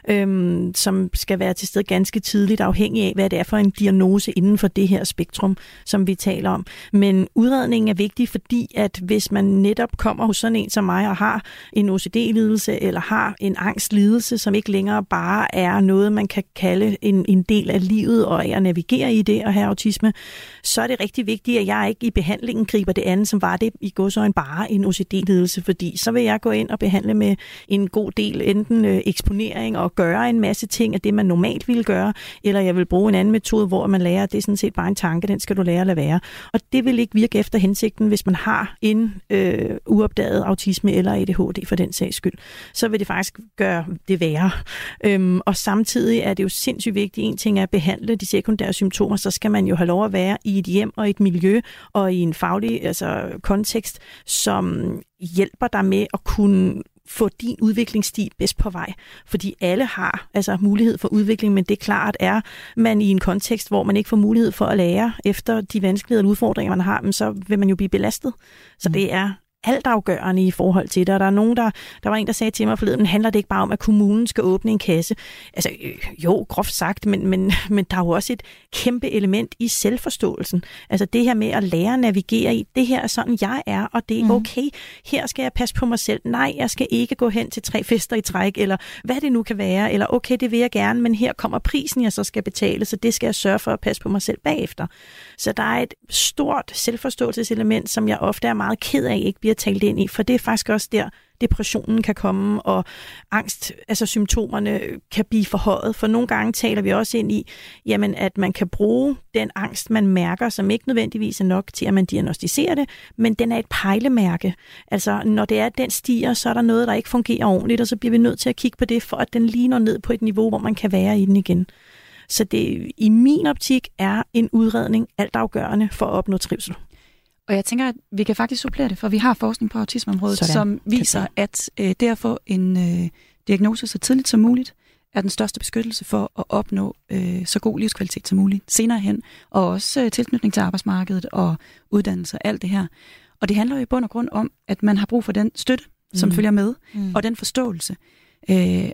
øhm, som skal være til stede ganske tidligt, afhængig af, hvad det er for en diagnose inden for det her spektrum som vi taler om. Men udredningen er vigtig, fordi at hvis man netop kommer hos sådan en som mig og har en OCD-lidelse eller har en angstlidelse, som ikke længere bare er noget, man kan kalde en, en del af livet og at navigere i det og have autisme, så er det rigtig vigtigt, at jeg ikke i behandlingen griber det andet, som var det i godsøjen bare en OCD-lidelse, fordi så vil jeg gå ind og behandle med en god del enten øh, eksponering og gøre en masse ting af det, man normalt ville gøre, eller jeg vil bruge en anden metode, hvor man lærer, at det er sådan set bare en tanke, den skal du lære at lade være. Og det vil ikke virke efter hensigten, hvis man har en øh, uopdaget autisme eller ADHD for den sags skyld. Så vil det faktisk gøre det værre. Øhm, og samtidig er det jo sindssygt vigtigt. En ting er at behandle de sekundære symptomer, så skal man jo have lov at være i et hjem og et miljø og i en faglig altså, kontekst, som hjælper dig med at kunne få din udviklingsstil bedst på vej. Fordi alle har altså mulighed for udvikling, men det er klart, er man i en kontekst, hvor man ikke får mulighed for at lære efter de vanskeligheder og udfordringer, man har, så vil man jo blive belastet. Så mm. det er altafgørende i forhold til det. Og der er nogen, der, der var en, der sagde til mig forleden, handler det ikke bare om, at kommunen skal åbne en kasse? Altså øh, jo, groft sagt, men, men, men der er jo også et kæmpe element i selvforståelsen. Altså det her med at lære at navigere i, det her er sådan, jeg er, og det er mhm. okay. Her skal jeg passe på mig selv. Nej, jeg skal ikke gå hen til tre fester i træk, eller hvad det nu kan være, eller okay, det vil jeg gerne, men her kommer prisen, jeg så skal betale, så det skal jeg sørge for at passe på mig selv bagefter. Så der er et stort selvforståelseselement, som jeg ofte er meget ked af ikke bliver talt ind i, for det er faktisk også der, depressionen kan komme, og angst, altså symptomerne kan blive forhøjet. For nogle gange taler vi også ind i, jamen, at man kan bruge den angst, man mærker, som ikke nødvendigvis er nok til, at man diagnostiserer det, men den er et pejlemærke. Altså, når det er, at den stiger, så er der noget, der ikke fungerer ordentligt, og så bliver vi nødt til at kigge på det, for at den lige når ned på et niveau, hvor man kan være i den igen. Så det i min optik er en udredning altafgørende for at opnå trivsel. Og jeg tænker, at vi kan faktisk supplere det, for vi har forskning på autismeområdet, Sådan. som viser, at øh, det at få en øh, diagnose så tidligt som muligt, er den største beskyttelse for at opnå øh, så god livskvalitet som muligt senere hen, og også øh, tilknytning til arbejdsmarkedet og uddannelse og alt det her. Og det handler jo i bund og grund om, at man har brug for den støtte, som mm. følger med, mm. og den forståelse. Øh,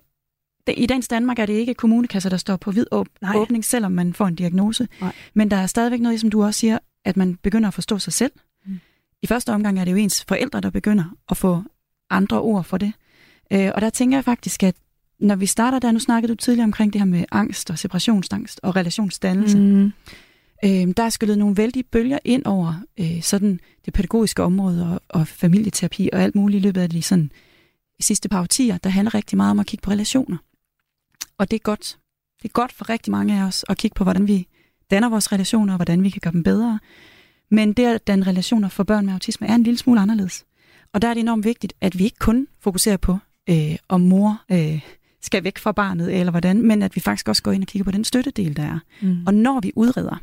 i dagens Danmark er det ikke kommunekasser, der står på vid åb- åbning, selvom man får en diagnose. Nej. Men der er stadigvæk noget, som du også siger, at man begynder at forstå sig selv. Mm. I første omgang er det jo ens forældre, der begynder at få andre ord for det. Øh, og der tænker jeg faktisk, at når vi starter der, nu snakkede du tidligere omkring det her med angst og separationsangst og relationsdannelse. Mm. Øh, der er skyllet nogle vældige bølger ind over øh, sådan det pædagogiske område og, og familieterapi og alt muligt i løbet af de sådan, sidste par årtier, der handler rigtig meget om at kigge på relationer. Og det er godt. Det er godt for rigtig mange af os at kigge på, hvordan vi danner vores relationer, og hvordan vi kan gøre dem bedre. Men det at danne relationer for børn med autisme er en lille smule anderledes. Og der er det enormt vigtigt, at vi ikke kun fokuserer på, øh, om mor øh, skal væk fra barnet, eller hvordan, men at vi faktisk også går ind og kigger på den støttedel, der er. Mm. Og når vi udreder,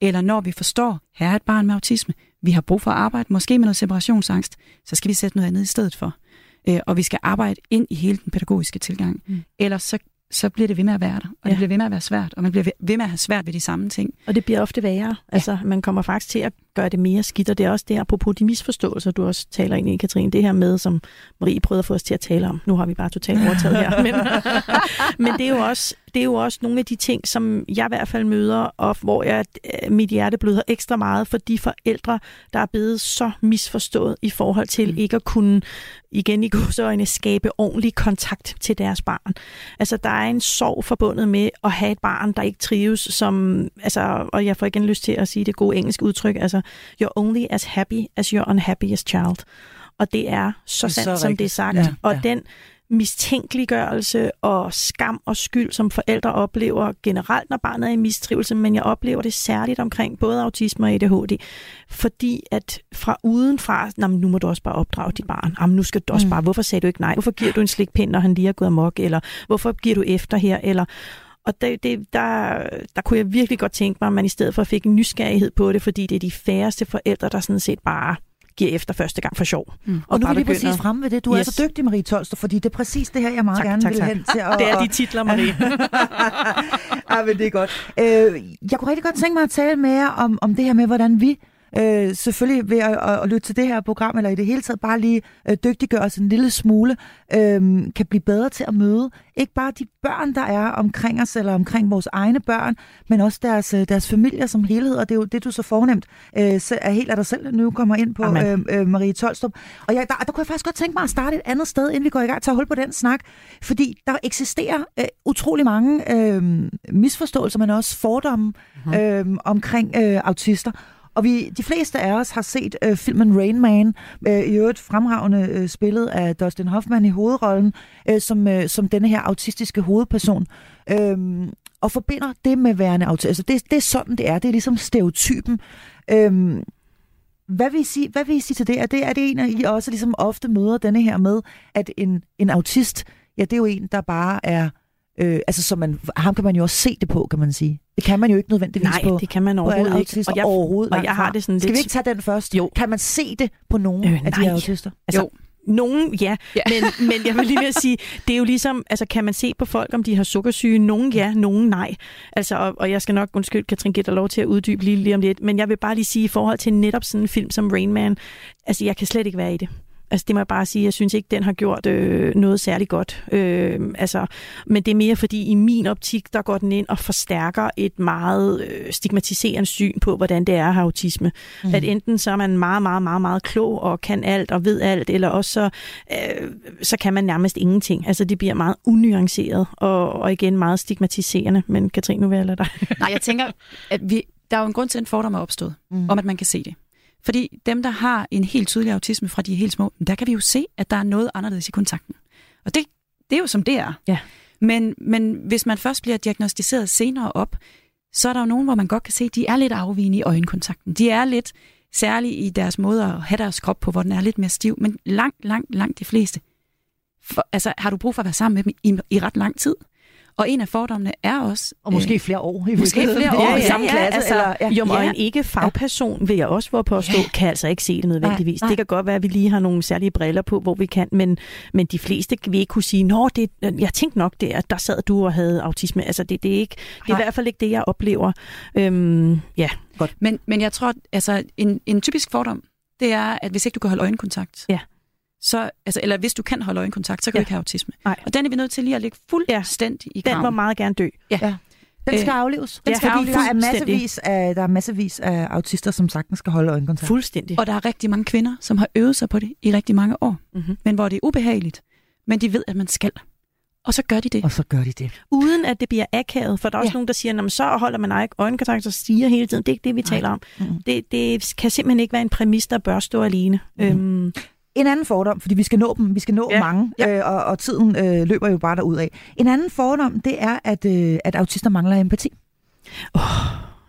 eller når vi forstår, her er et barn med autisme, vi har brug for at arbejde, måske med noget separationsangst, så skal vi sætte noget andet i stedet for. Øh, og vi skal arbejde ind i hele den pædagogiske tilgang. Mm. Ellers så så bliver det ved med at være der, og ja. det bliver ved med at være svært, og man bliver ved med at have svært ved de samme ting. Og det bliver ofte værre. Ja. Altså, man kommer faktisk til at gøre det mere skidt, og det er også det, apropos de misforståelser, du også taler ind i, Katrine, det her med, som Marie prøvede at få os til at tale om. Nu har vi bare totalt overtaget her. Men, men det, er jo også, det er jo også nogle af de ting, som jeg i hvert fald møder, og hvor jeg, øh, mit hjerte bløder ekstra meget for de forældre, der er blevet så misforstået i forhold til mm. ikke at kunne, igen i godsøjne, skabe ordentlig kontakt til deres barn. Altså, der er en sorg forbundet med at have et barn, der ikke trives, som, altså, og jeg får igen lyst til at sige det gode engelske udtryk, altså, you're only as happy as your unhappiest child. Og det er så sandt, så som det er sagt. Ja, og ja. den mistænkeliggørelse og skam og skyld, som forældre oplever generelt, når barnet er i mistrivelse, men jeg oplever det særligt omkring både autisme og ADHD, fordi at fra udenfra, nu må du også bare opdrage dit barn, Jamen, nu skal du også mm. bare, hvorfor sagde du ikke nej, hvorfor giver du en slikpind, når han lige er gået amok, eller hvorfor giver du efter her, eller og det, det, der, der kunne jeg virkelig godt tænke mig, at man i stedet for fik en nysgerrighed på det, fordi det er de færreste forældre, der sådan set bare giver efter første gang for sjov. Mm. Og, og nu er vi lige præcis fremme ved det. Du yes. er så dygtig, Marie Tolster, fordi det er præcis det her, jeg meget tak, gerne tak, vil tak. hen til. Og, det er de titler, Marie. ja, men det er godt. Øh, jeg kunne rigtig godt tænke mig at tale mere om, om det her med, hvordan vi øh, selvfølgelig ved at, at, at lytte til det her program, eller i det hele taget bare lige øh, dygtiggøre os en lille smule, øh, kan blive bedre til at møde ikke bare de børn, der er omkring os, eller omkring vores egne børn, men også deres, øh, deres familier som helhed, og det er jo det, du så fornemt øh, er helt af dig selv nu kommer ind på, øh, øh, Marie Tolstrup. Og jeg, der, der kunne jeg faktisk godt tænke mig at starte et andet sted, inden vi går i gang til at holde på den snak, fordi der eksisterer øh, utrolig mange øh, misforståelser, men også fordomme mm-hmm. øh, omkring øh, autister. Og vi, de fleste af os har set øh, filmen Rain Man, øh, i øvrigt fremragende øh, spillet af Dustin Hoffman i hovedrollen, øh, som, øh, som denne her autistiske hovedperson. Øh, og forbinder det med værende autist. Altså det, det er sådan, det er. Det er ligesom stereotypen. Øhm, hvad vil, I sige, hvad vil I sige til det? Er det, er det en af I også ligesom ofte møder denne her med, at en, en autist, ja, det er jo en, der bare er... Øh, altså, så man, ham kan man jo også se det på, kan man sige. Det kan man jo ikke nødvendigvis Nej, på, det kan man overhovedet ikke. autister. Og jeg, overhovedet og jeg har det sådan Skal vi lidt... ikke tage den først? Jo. Kan man se det på nogen Øh, af de nej. her autister? Altså, Jo. Nogen, ja, Ja. Men, men jeg vil lige ved at sige, det er jo ligesom, altså kan man se på folk, om de har sukkersyge? Nogen ja, nogen nej. Altså, og, og jeg skal nok, undskyld, Katrin, dig lov til at uddybe lige, lige om lidt, men jeg vil bare lige sige, i forhold til netop sådan en film som Rain Man, altså jeg kan slet ikke være i det. Altså det må jeg bare sige, jeg synes ikke, den har gjort øh, noget særligt godt. Øh, altså, men det er mere fordi, i min optik, der går den ind og forstærker et meget øh, stigmatiserende syn på, hvordan det er at have autisme. Mm. At enten så er man meget, meget, meget, meget klog og kan alt og ved alt, eller også så, øh, så kan man nærmest ingenting. Altså det bliver meget unuanceret og, og igen meget stigmatiserende. Men Katrine, nu vil jeg lade dig. Nej, jeg tænker, at vi, der er jo en grund til, at en fordom er opstået, Mm. om at man kan se det. Fordi dem, der har en helt tydelig autisme fra de er helt små, der kan vi jo se, at der er noget anderledes i kontakten. Og det, det er jo som det er. Ja. Men, men hvis man først bliver diagnostiseret senere op, så er der jo nogen, hvor man godt kan se, at de er lidt afvigende i øjenkontakten. De er lidt særlige i deres måde at have deres krop på, hvor den er lidt mere stiv. Men langt, langt, langt de fleste, for, altså har du brug for at være sammen med dem i, i ret lang tid. Og en af fordommene er også... Og måske øh, flere år. I måske flere år, er i ja, samme ja, klasse. altså, eller, ja. Jo, og Ja. en ikke fagperson, vil jeg også få påstå, Ja. kan altså ikke se det nødvendigvis. Nej, nej. Det kan godt være, at vi lige har nogle særlige briller på, hvor vi kan, men, men de fleste vil ikke kunne sige, Nå, det, jeg tænkte nok det, at der sad du og havde autisme. Altså, det, det, er, ikke, det er i hvert fald ikke det, jeg oplever. Øhm, ja, Men, men jeg tror, altså en, en typisk fordom, det er, at hvis ikke du kan holde øjenkontakt, Ja. Så, altså, eller hvis du kan holde øjenkontakt, så kan Ja. du ikke have autisme. Nej. Og den er vi nødt til lige at lægge fuldstændig i den graven. må meget gerne dø. Den skal Øh, afleves. den Den skal fordi der er, massevis af, der er massevis af autister, som sagtens skal holde øjenkontakt. Fuldstændig. Og der er rigtig mange kvinder, som har øvet sig på det i rigtig mange år, Mm-hmm. men hvor det er ubehageligt, men de ved, at man skal. Og så gør de det. Og så gør de det. Uden at det bliver akavet, for der er også Ja. nogen, der siger, at så holder man øje- øjenkontakt og stiger hele tiden. Det er ikke det, vi taler om. Mhm. Det, det kan simpelthen ikke være en præmis, der bør stå alene. Mhm. Øhm, En anden fordom, fordi vi skal nå dem, vi skal nå Ja. mange, øh, og, og tiden øh, løber jo bare derud af. En anden fordom, det er, at, øh, at autister mangler empati.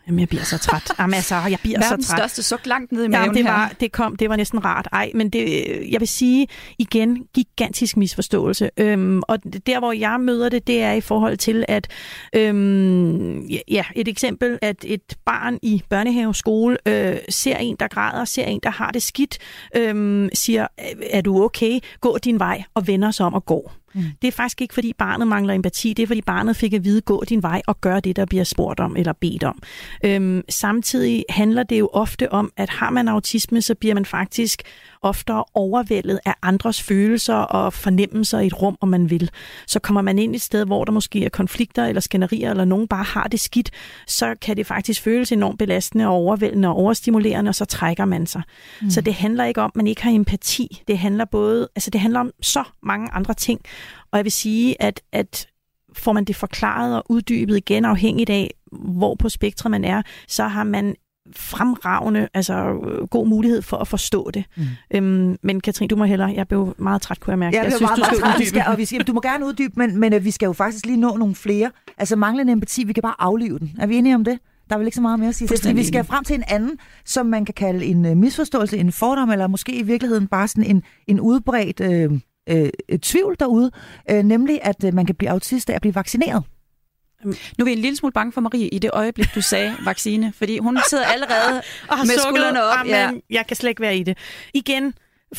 Jamen, jeg bliver så træt. Jamen, altså, jeg bliver så Verdens træt. største suk langt ned i maven Jamen, det, her. var, det, kom, det var næsten rart. Ej, men det, jeg vil sige igen, gigantisk misforståelse. Øhm, og der, hvor jeg møder det, det er i forhold til, at øhm, ja, et eksempel, at et barn i børnehave, skole, øh, ser en, der græder, ser en, der har det skidt, øhm, siger, er du okay? Gå din vej, og vender sig om og går. Mm. Det er faktisk ikke, fordi barnet mangler empati. Det er, fordi barnet fik at vide, gå din vej og gør det, der bliver spurgt om eller bedt om. Øhm, samtidig handler det jo ofte om, at har man autisme, så bliver man faktisk oftere overvældet af andres følelser og fornemmelser i et rum, om man vil. Så kommer man ind et sted, hvor der måske er konflikter eller skænderier, eller nogen bare har det skidt, så kan det faktisk føles enormt belastende og overvældende og overstimulerende, og så trækker man sig. Mm. Så det handler ikke om, at man ikke har empati. Det handler både, altså det handler om så mange andre ting. Og jeg vil sige, at, at får man det forklaret og uddybet igen, afhængigt af, hvor på spektret man er, så har man fremragende, altså god mulighed for at forstå det. Mm. Øhm, men Katrin, du må hellere, jeg blev meget træt, kunne jeg mærke. Ja, jeg det er meget, du meget skal træt. Vi uddybe. skal, og vi skal, du må gerne uddybe, men, men øh, vi skal jo faktisk lige nå nogle flere. Altså manglende empati, vi kan bare aflive den. Er vi enige om det? Der er vel ikke så meget mere at sige. Fordi vi skal frem til en anden, som man kan kalde en øh, misforståelse, en fordom, eller måske i virkeligheden bare sådan en, en udbredt øh, øh, tvivl derude, øh, nemlig at øh, man kan blive autist af at blive vaccineret. Nu er vi en lille smule bange for Marie i det øjeblik, du sagde vaccine, fordi hun sidder allerede og har med skuldrene op. Jamen, Ja. Jeg kan slet ikke være i det. Igen,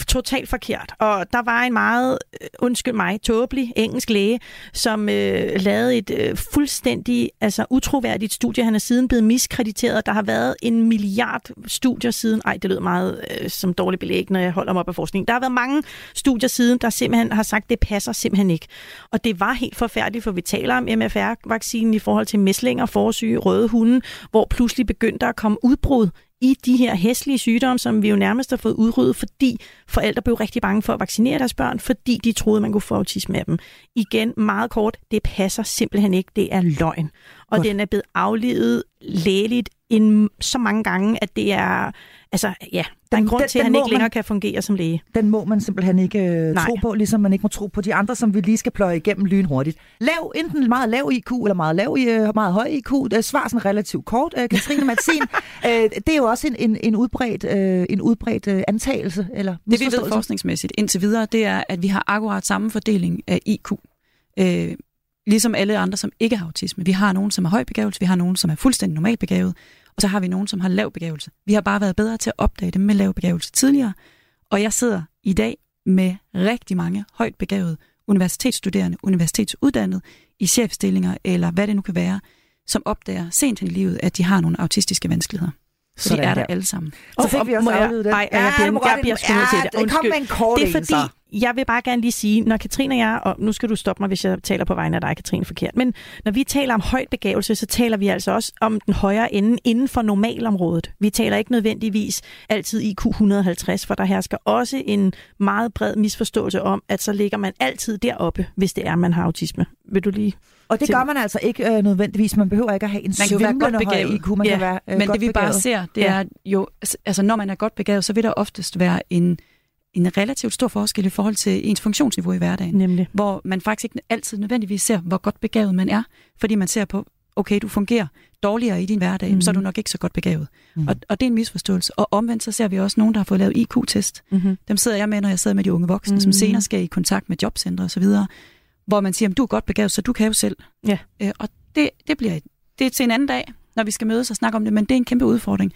totalt forkert. Og der var en meget, øh, undskyld mig, tåbelig engelsk læge, som øh, lavede et øh, fuldstændig altså, utroværdigt studie. Han er siden blevet miskrediteret. Der har været en milliard studier siden. Ej, det lød meget øh, som dårligt belæg, når jeg holder mig op af forskning. Der har været mange studier siden, der simpelthen har sagt, det passer simpelthen ikke. Og det var helt forfærdeligt, for vi taler om MFR-vaccinen i forhold til mæslinger, forsyge, røde hunde, hvor pludselig begyndte at komme udbrud i de her hæslige sygdomme, som vi jo nærmest har fået udryddet, fordi forældre blev rigtig bange for at vaccinere deres børn, fordi de troede, man kunne få autisme af dem. Igen, meget kort, det passer simpelthen ikke. Det er løgn. Og Godt. den er blevet aflevet lægeligt en, så mange gange, at det er... Altså, ja, der er en Den- grund den- til, at han må ikke længere man- kan fungere som læge. Den må man simpelthen ikke øh, Nej. tro på, ligesom man ikke må tro på de andre, som vi lige skal pløje igennem lynhurtigt. Lav, enten meget lav IQ eller meget, lav, øh, meget høj IQ. Det svar sådan relativt kort. Øh, Katrine Martin, øh, det er jo også en, en, en udbredt, øh, en udbredt øh, antagelse, eller Det vi ved forskningsmæssigt indtil videre, det er, at vi har akkurat samme fordeling af IQ. Øh, ligesom alle andre, som ikke har autisme. Vi har nogen, som er høj begævelse, vi har nogen, som er fuldstændig normalt begavet, og så har vi nogen, som har lav begævelse. Vi har bare været bedre til at opdage dem med lav begævelse tidligere, og jeg sidder i dag med rigtig mange højt begavede universitetsstuderende, universitetsuddannede i chefstillinger, eller hvad det nu kan være, som opdager sent hen i livet, at de har nogle autistiske vanskeligheder. Så de er der der. alle sammen. Så fik vi også Må jeg- aflevet det. Ej, jeg jeg godt- bliver sgu nødt til det. Ja, kom Undskyld. med en kort Det er fordi, jeg vil bare gerne lige sige, når Katrine og jeg, og nu skal du stoppe mig, hvis jeg taler på vegne af dig, Katrine, forkert, men når vi taler om højt begævelse, så taler vi altså også om den højere ende inden for normalområdet. Vi taler ikke nødvendigvis altid IQ 150, for der hersker også en meget bred misforståelse om, at så ligger man altid deroppe, hvis det er, man har autisme. Vil du lige... Og det gør man altså ikke øh, nødvendigvis. Man behøver ikke at have en svimlende høj. IQ. Man Ja, kan være øh, Men det vi bare begavet. ser, det Ja. er jo, altså når man er godt begavet, så vil der oftest være en, en relativt stor forskel i forhold til ens funktionsniveau i hverdagen. Nemlig. Hvor man faktisk ikke altid nødvendigvis ser, hvor godt begavet man er, fordi man ser på, okay, du fungerer dårligere i din hverdag, mm. så er du nok ikke så godt begavet. Mhm. Mm. Og, og det er en misforståelse. Og omvendt så ser vi også nogen, der har fået lavet IQ-test. Mm-hmm. Dem sidder jeg med, når jeg sidder med de unge voksne, mm. som Mhm. senere skal i kontakt med jobcentre osv., hvor man siger, at du er godt begavet, så du kan jo selv. Ja. Øh, og det, det bliver det er til en anden dag, når vi skal mødes og snakke om det, men det er en kæmpe udfordring.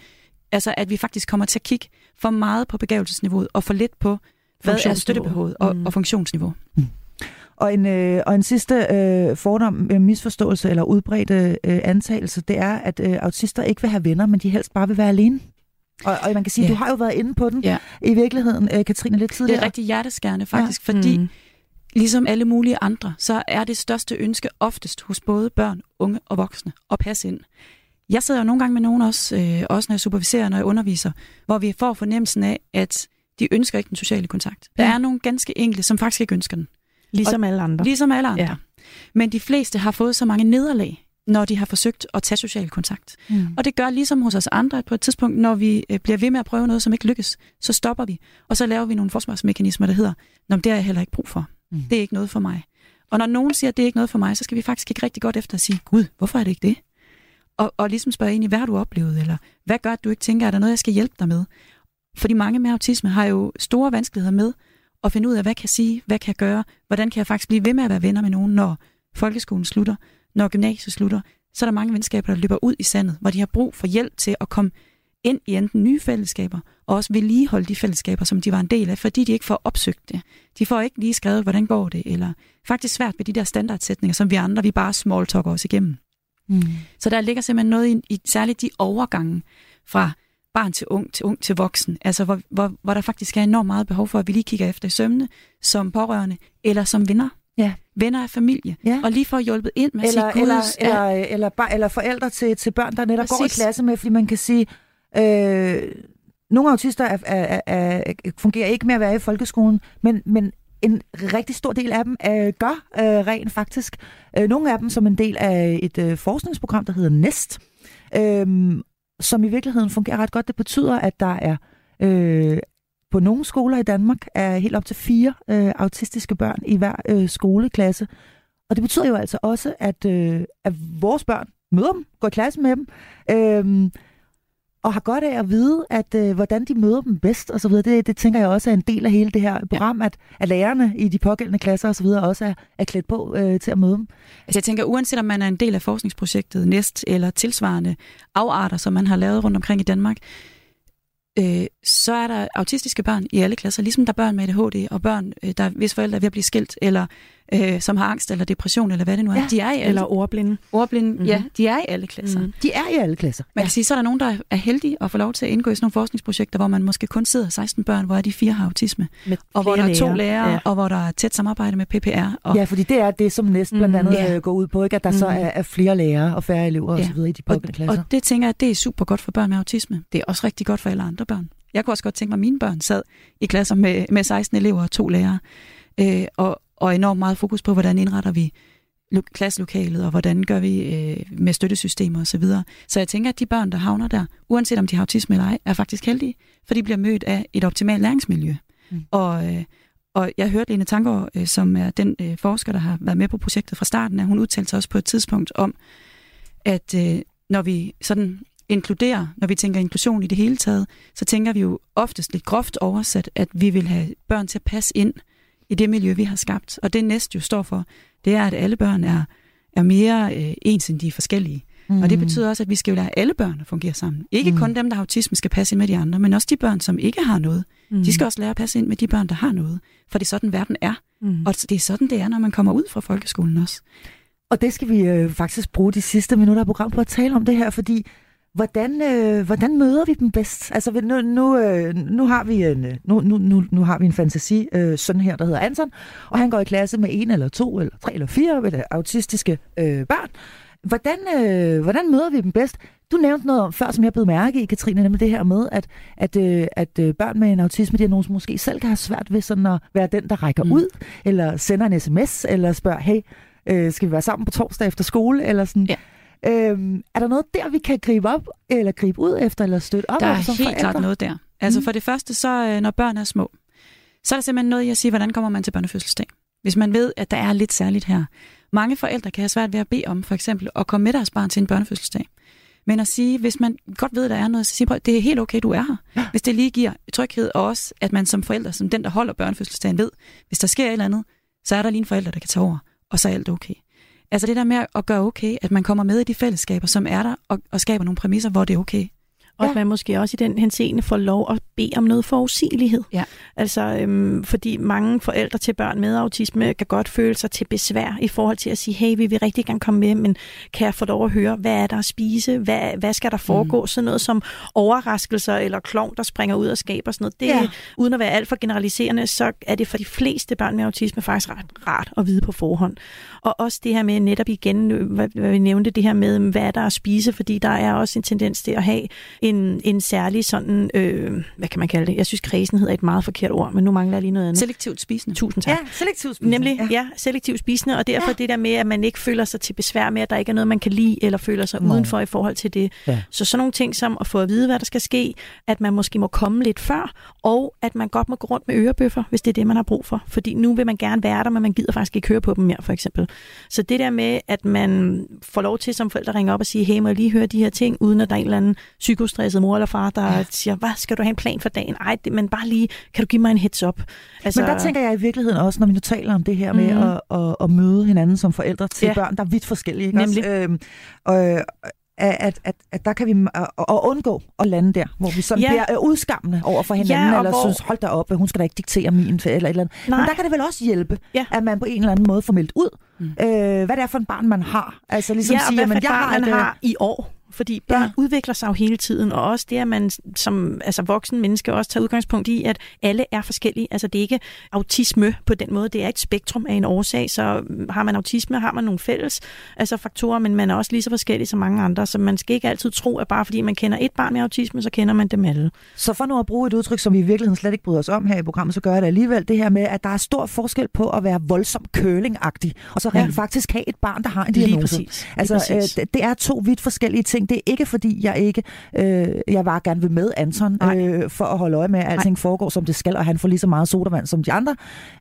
Altså, at vi faktisk kommer til at kigge for meget på begavelsesniveauet, og for lidt på, hvad er støttebehovet og, Mm. og funktionsniveau. Og en, øh, og en sidste øh, fordom, øh, misforståelse eller udbredt øh, antagelse, det er, at øh, autister ikke vil have venner, men de helst bare vil være alene. Og, og man kan sige, Ja. du har jo været inde på den Ja. i virkeligheden, øh, Katrine, lidt Det tidligere. er rigtig hjerteskærende faktisk, ja. fordi Mm. Ligesom alle mulige andre, så er det største ønske oftest hos både børn, unge og voksne at passe ind. Jeg sidder jo nogle gange med nogen også, øh, også når jeg superviserer, når jeg underviser, hvor vi får fornemmelsen af, at de ønsker ikke den sociale kontakt. Der Ja. er nogle ganske enkle, som faktisk ikke ønsker den. Ligesom alle andre. Ligesom alle andre. Ja. Men de fleste har fået så mange nederlag, når de har forsøgt at tage social kontakt. Mm. Og det gør ligesom hos os andre, at på et tidspunkt, når vi øh, bliver ved med at prøve noget, som ikke lykkes, så stopper vi. Og så laver vi nogle forsvarsmekanismer, der hedder, Nå, det har jeg heller ikke brug for. Mm. Det er ikke noget for mig. Og når nogen siger, at det er ikke noget for mig, så skal vi faktisk ikke rigtig godt efter at sige, Gud, hvorfor er det ikke det? Og, og ligesom spørge ind i, hvad har du oplevet? Eller hvad gør, at du ikke tænker, er der noget, jeg skal hjælpe dig med? Fordi mange med autisme har jo store vanskeligheder med at finde ud af, hvad kan jeg sige, hvad kan jeg gøre, hvordan kan jeg faktisk blive ved med at være venner med nogen, når folkeskolen slutter, når gymnasiet slutter, så er der mange venskaber, der løber ud i sandet, hvor de har brug for hjælp til at komme ind i enten nye fællesskaber, og også vedligeholde de fællesskaber, som de var en del af, fordi de ikke får opsøgt det. De får ikke lige skrevet, hvordan går det, eller faktisk svært ved de der standardsætninger, som vi andre, vi bare small talker os igennem. Mm. Så der ligger simpelthen noget i, i særligt de overgange fra barn til ung, til ung til voksen, altså hvor, hvor, hvor der faktisk er enormt meget behov for, at vi lige kigger efter i sømne, som pårørende, eller som venner. Ja. Venner af familie. Ja. Og lige få hjulpet ind med Eller, at sige, eller, eller, eller, bare, eller forældre til, til børn, der netop går i Præcis. klasse med, fordi man kan sige, øh, nogle autister er, er, er, er, fungerer ikke med at være i folkeskolen, men, men en rigtig stor del af dem øh, gør øh, rent faktisk. Øh, nogle af dem som en del af et øh, forskningsprogram, der hedder NEST, øh, som i virkeligheden fungerer ret godt. Det betyder, at der er øh, på nogle skoler i Danmark er helt op til fire øh, autistiske børn i hver øh, skoleklasse. Og det betyder jo altså også, at, øh, at vores børn møder dem, går i klasse med dem, øh, og har godt af at vide, at øh, hvordan de møder dem bedst og så videre. Det, det tænker jeg også er en del af hele det her program, ja. at, at lærerne i de pågældende klasser og så videre også er, er klædt på øh, til at møde dem. Altså jeg tænker, uanset om man er en del af forskningsprojektet NEST eller tilsvarende afarter, som man har lavet rundt omkring i Danmark, øh, så er der autistiske børn i alle klasser, ligesom der er børn med ADHD og børn, øh, der hvis forældre er ved at blive skilt, eller øh, som har angst eller depression, eller hvad det nu er. Ja. De er i alle, Eller ordblinde. ordblinde, Mhm. mm-hmm. ja, de er i alle klasser. Mm. Mhm. De er i alle klasser. Man kan sige, så er der nogen, der er heldige at få lov til at indgå i sådan nogle forskningsprojekter, hvor man måske kun sidder 16 børn, hvor de fire har autisme, Med og hvor der er to lærere, Ja. ja. og hvor der er tæt samarbejde med PPR. Og, Ja, fordi det er det, som næsten blandt Mhm. andet Ja. øh, går ud på, ikke? at der så Mhm. er, er flere lærere og færre elever og Ja. så videre i de og, pågældende klasser. og det tænker jeg, det er super godt for børn med autisme. Det er også rigtig godt for alle andre børn. Jeg kunne også godt tænke mig, at mine børn sad i klasser med, med 16 elever og to lærere, øh, og, og enormt meget fokus på, hvordan indretter vi lo- klasselokalet, og hvordan gør vi øh, med støttesystemer osv. Så, videre. så jeg tænker, at de børn, der havner der, uanset om de har autisme eller ej, er faktisk heldige, for de bliver mødt af et optimalt læringsmiljø. Mm. Og, øh, og jeg hørte Lene Tangård, øh, som er den øh, forsker, der har været med på projektet fra starten, at hun udtalte sig også på et tidspunkt om, at øh, når vi sådan inkluderer, når vi tænker inklusion i det hele taget, så tænker vi jo oftest lidt groft oversat, at vi vil have børn til at passe ind i det miljø, vi har skabt. Og det næste jo står for, det er, at alle børn er, er mere øh, ens end de forskellige. Mm. Og det betyder også, at vi skal jo lære alle børn at fungere sammen. Ikke mm. kun dem, der har autisme, skal passe ind med de andre, men også de børn, som ikke har noget. Mm. De skal også lære at passe ind med de børn, der har noget. For det er sådan, verden er. Mm. Og det er sådan, det er, når man kommer ud fra folkeskolen også. Og det skal vi øh, faktisk bruge de sidste minutter af programmet på at tale om det her, fordi hvordan, øh, hvordan møder vi dem bedst? Altså nu, nu, øh, nu, har, vi en, øh, nu, nu, nu, nu har vi en fantasi øh, sådan her, der hedder Anton, og han går i klasse med en eller to eller tre eller fire eller autistiske øh, børn. Hvordan, øh, hvordan møder vi dem bedst? Du nævnte noget om før, som jeg blev mærke i, Katrine, nemlig det her med, at, at, øh, at øh, børn med en autisme-diagnose måske selv kan have svært ved sådan at være den, der rækker mm. ud, eller sender en sms, eller spørger, hey, øh, skal vi være sammen på torsdag efter skole, eller sådan. Ja. Øhm, er der noget der, vi kan gribe op, eller gribe ud efter, eller støtte op Der er om som helt forældre? klart noget der. Altså Mm. for det første, så øh, når børn er små, så er der simpelthen noget i at sige, hvordan kommer man til børnefødselsdag? Hvis man ved, at der er lidt særligt her. Mange forældre kan have svært ved at bede om, for eksempel, at komme med deres barn til en børnefødselsdag. Men at sige, hvis man godt ved, at der er noget, så sige, prøv, det er helt okay, du er her. Hvis det lige giver tryghed, og også, at man som forælder, som den, der holder børnefødselsdagen, ved, hvis der sker et eller andet, så er der lige en forælder, der kan tage over, og så er alt okay. Altså det der med at gøre okay, at man kommer med i de fællesskaber, som er der, og, og skaber nogle præmisser, hvor det er okay. Og Ja. at man måske også i den henseende får lov at bede om noget forudsigelighed. Ja. Altså, øhm, fordi mange forældre til børn med autisme kan godt føle sig til besvær i forhold til at sige, hey, vi vil rigtig gerne komme med, men kan jeg få lov at høre, hvad er der at spise? Hvad, hvad skal der foregå? Mm. Sådan noget som overraskelser eller klovn, der springer ud og sådan noget. Det, Ja. ja. Uden at være alt for generaliserende, så er det for de fleste børn med autisme faktisk ret rart at vide på forhånd. Og også det her med netop igen, øh, hvad, hvad vi nævnte, det her med, hvad er der at spise, fordi der er også en tendens til at have en, en særlig sådan, øh, hvad kan man kalde det? Jeg synes, kredsenhed er et meget forkert ord, men nu mangler jeg lige noget andet. Selektivt spisende. Tusind tak. Ja, selektivt spisende. Nemlig, Ja. ja. ja, selektiv spisende, og derfor Ja. det der med, at man ikke føler sig til besvær med, at der ikke er noget, man kan lide, eller føler sig Nå. udenfor i forhold til det. Ja. Så sådan nogle ting som at få at vide, hvad der skal ske, at man måske må komme lidt før, og at man godt må gå rundt med ørebøffer, hvis det er det, man har brug for. Fordi nu vil man gerne være der, men man gider faktisk ikke høre på dem mere, for eksempel. Så det der med, at man får lov til som forældre at ringe op og sige, hey, må jeg lige høre de her ting, uden at der er en eller anden psykostresset mor eller far, der ja. siger, hvad skal du have en plan for dagen? Ej, det, men bare lige, kan du give mig en heads up? Altså, Men der tænker jeg i virkeligheden også, når vi nu taler om det her med Mhm. at, at, at møde hinanden som forældre til Ja. børn, der er vidt forskellige. Ikke? Nemlig. Også, øhm, og, at, at, at der kan vi at, at undgå at lande der, hvor vi sådan Ja. bliver øh, udskammende over for hinanden, Ja, og eller hvor- synes, hold da op, hun skal da ikke diktere min, eller et eller andet. Nej. Men der kan det vel også hjælpe, Ja. at man på en eller anden måde får meldt ud, Mm. øh, hvad det er for en barn, man har. Altså ligesom ja, og sige, et jeg har man øh, har i år. Fordi børn Ja. udvikler sig jo hele tiden, og også det, at man som altså voksen menneske også tager udgangspunkt i, at alle er forskellige. Altså det er ikke autisme på den måde, det er et spektrum af en årsag, så mm, har man autisme, har man nogle fælles altså faktorer, men man er også lige så forskellig som mange andre, så man skal ikke altid tro, at bare fordi man kender et barn med autisme, så kender man dem alle. Så for nu at bruge et udtryk, som vi i virkeligheden slet ikke bryder os om her i programmet, så gør jeg det alligevel det her med, at der er stor forskel på at være voldsomt curlingagtig, og så rent Ja. faktisk have et barn, der har en Lige diagnose. præcis. Lige Altså, præcis. øh, det er to vidt forskellige ting. Det er ikke fordi, jeg ikke øh, jeg bare gerne vil med Anton Nej. øh, for at holde øje med, at alting foregår, som det skal, og han får lige så meget sodavand som de andre.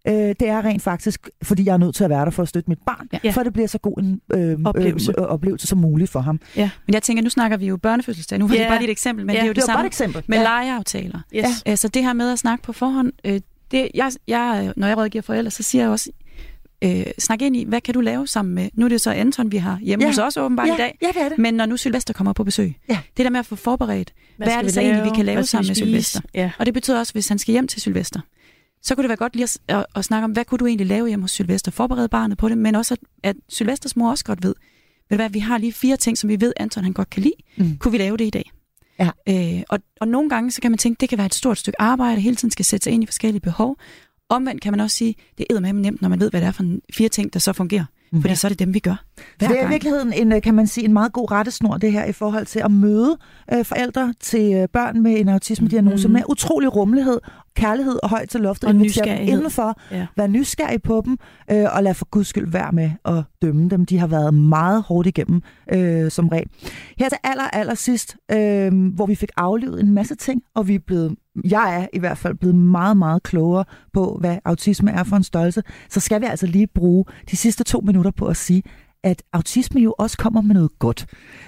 Øh, det er rent faktisk, fordi jeg er nødt til at være der for at støtte mit barn, Ja. ja. for det bliver så god en øh, Oplevelse. Øh, oplevelse som muligt for ham. Men jeg tænker, nu snakker vi jo børnefødselsdag. Nu var Ja. det bare lige et eksempel, men Ja, det er jo det, Det samme eksempel. med ja. legeaftaler. Yes. Altså det her med at snakke på forhånd, øh, det, jeg, jeg, når jeg rådgiver forældre, så siger jeg også, øh, snak ind i, hvad kan du lave sammen med, nu er det så Anton, vi har hjemme Ja. hos os åbenbart ja, i dag, Ja, det er det. men når nu Sylvester kommer på besøg, Ja. det der med at få forberedt, hvad, hvad er det så vi egentlig, vi kan lave sammen med? Sylvester? Ja. Og det betyder også, hvis han skal hjem til Sylvester, så kunne det være godt lige at, at, at snakke om, hvad kunne du egentlig lave hjemme hos Sylvester? Forberede barnet på det, men også, at, at Sylvesters mor også godt ved, ved du hvad, vi har lige fire ting, som vi ved, Anton han godt kan lide. Mm. Kunne vi lave det i dag? Ja. Øh, og, og nogle gange, så kan man tænke, det kan være et stort stykke arbejde, hele tiden skal sætte sig ind i forskellige behov. Omvendt kan man også sige, det er med nemt, når man ved, hvad det er for fire ting, der så fungerer. Fordi så er det dem, vi gør. Hver det er i virkeligheden en, øh, kan man sige, en meget god rettesnor, det her, i forhold til at møde øh, forældre til øh, børn med en autisme-diagnose Mhm. med utrolig rummelighed kærlighed og højt til loftet. Og Invitere dem nysgerrighed. indenfor. Ja. Vær nysgerrig på dem, øh, og lad for guds skyld være med at dømme dem. De har været meget hårdt igennem, øh, som regel. Her til aller, aller sidst, øh, hvor vi fik aflevet en masse ting, og vi er blevet, jeg er i hvert fald blevet meget, meget klogere på, hvad autisme er for en størrelse, så skal vi altså lige bruge de sidste to minutter på at sige, at autisme jo også kommer med noget godt.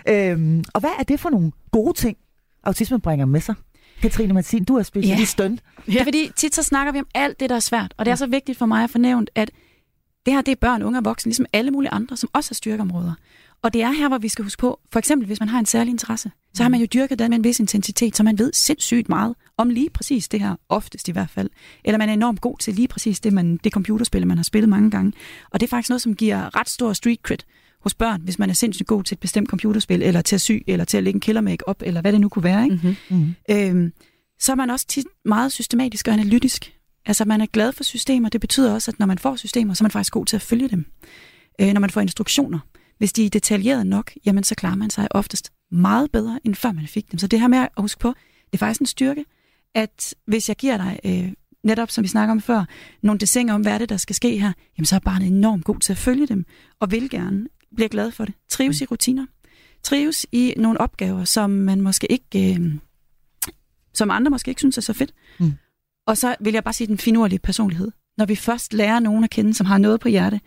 Øhm, og hvad er det for nogle gode ting, autisme bringer med sig? Katrine Martin, du er specialist yeah. Ja. Det er fordi, tit så snakker vi om alt det, der er svært. Og det er så vigtigt for mig at få nævnt, at det her det er børn, unge og voksne, ligesom alle mulige andre, som også har styrkeområder. Og det er her, hvor vi skal huske på, for eksempel hvis man har en særlig interesse, så har man jo dyrket den med en vis intensitet, så man ved sindssygt meget om lige præcis det her, oftest i hvert fald. Eller man er enormt god til lige præcis det, man, det computerspil, man har spillet mange gange. Og det er faktisk noget, som giver ret stor street cred hos børn, hvis man er sindssygt god til et bestemt computerspil, eller til at sy, eller til at lægge en killer make op, eller hvad det nu kunne være. Ikke? Mm-hmm. Mm. Øhm, så er man også tit meget systematisk og analytisk. Altså man er glad for systemer. Det betyder også, at når man får systemer, så er man faktisk god til at følge dem. Øh, når man får instruktioner, hvis de er detaljerede nok, jamen så klarer man sig oftest meget bedre, end før man fik dem. Så det her med at huske på, det er faktisk en styrke, at hvis jeg giver dig, øh, netop som vi snakker om før, nogle desinger om, hvad er det, der skal ske her, jamen så er barnet enormt god til at følge dem, og vil gerne, bliver glad for det. Trives i rutiner. Trives i nogle opgaver, som man måske ikke, øh, som andre måske ikke synes er så fedt. Mm. Og så vil jeg bare sige den finurlige personlighed. Når vi først lærer nogen at kende, som har noget på hjerte,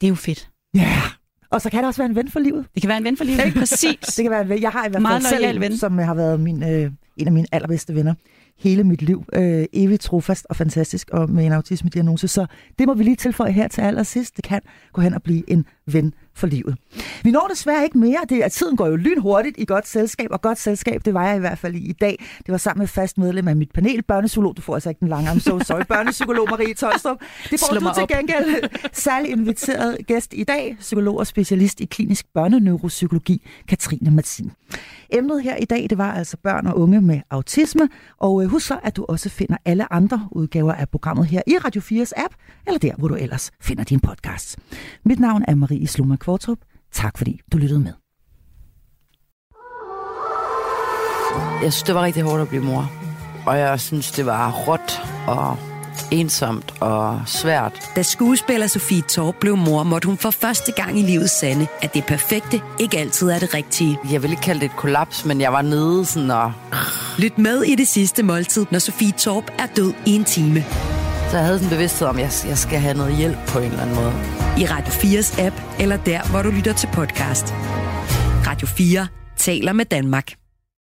det er jo fedt. Ja, yeah. og så kan det også være en ven for livet. Det kan være en ven for livet, ikke præcis. Det kan være en ven. Jeg har i hvert fald selv en, ven. som har været min, øh, en af mine allerbedste venner hele mit liv. Øh, evigt trofast og fantastisk og med en autisme-diagnose. Så det må vi lige tilføje her til allersidst. Det kan gå hen og blive en ven for livet. Vi når desværre ikke mere. Det, at tiden går jo lynhurtigt i godt selskab, og godt selskab, det var jeg i hvert fald i i dag. Det var sammen med fast medlem af mit panel, børnepsykolog. Du får altså ikke den lange, I'm so sorry, børnepsykolog Marie Tolstrup. Det får Slå du til op. gengæld særlig inviteret gæst i dag, psykolog og specialist i klinisk børneneuropsykologi, Katrine Martin. Emnet her i dag, det var altså børn og unge med autisme, og øh, husk så, at du også finder alle andre udgaver af programmet her i Radio 4's app, eller der, hvor du ellers finder din podcast. Mit navn er Marie Sluma Kvartrup. Tak fordi du lyttede med. Jeg synes, det var rigtig hårdt at blive mor. Og jeg synes, det var råt og ensomt og svært. Da skuespiller Sofie Torp blev mor, måtte hun for første gang i livet sande, at det perfekte ikke altid er det rigtige. Jeg vil ikke kalde det et kollaps, men jeg var nede sådan og... Lyt med i det sidste måltid, når Sofie Torp er død i en time. Så jeg havde sådan en bevidsthed om, at jeg, jeg skal have noget hjælp på en eller anden måde. I Radio 4's app, eller der, hvor du lytter til podcast. Radio 4 taler med Danmark.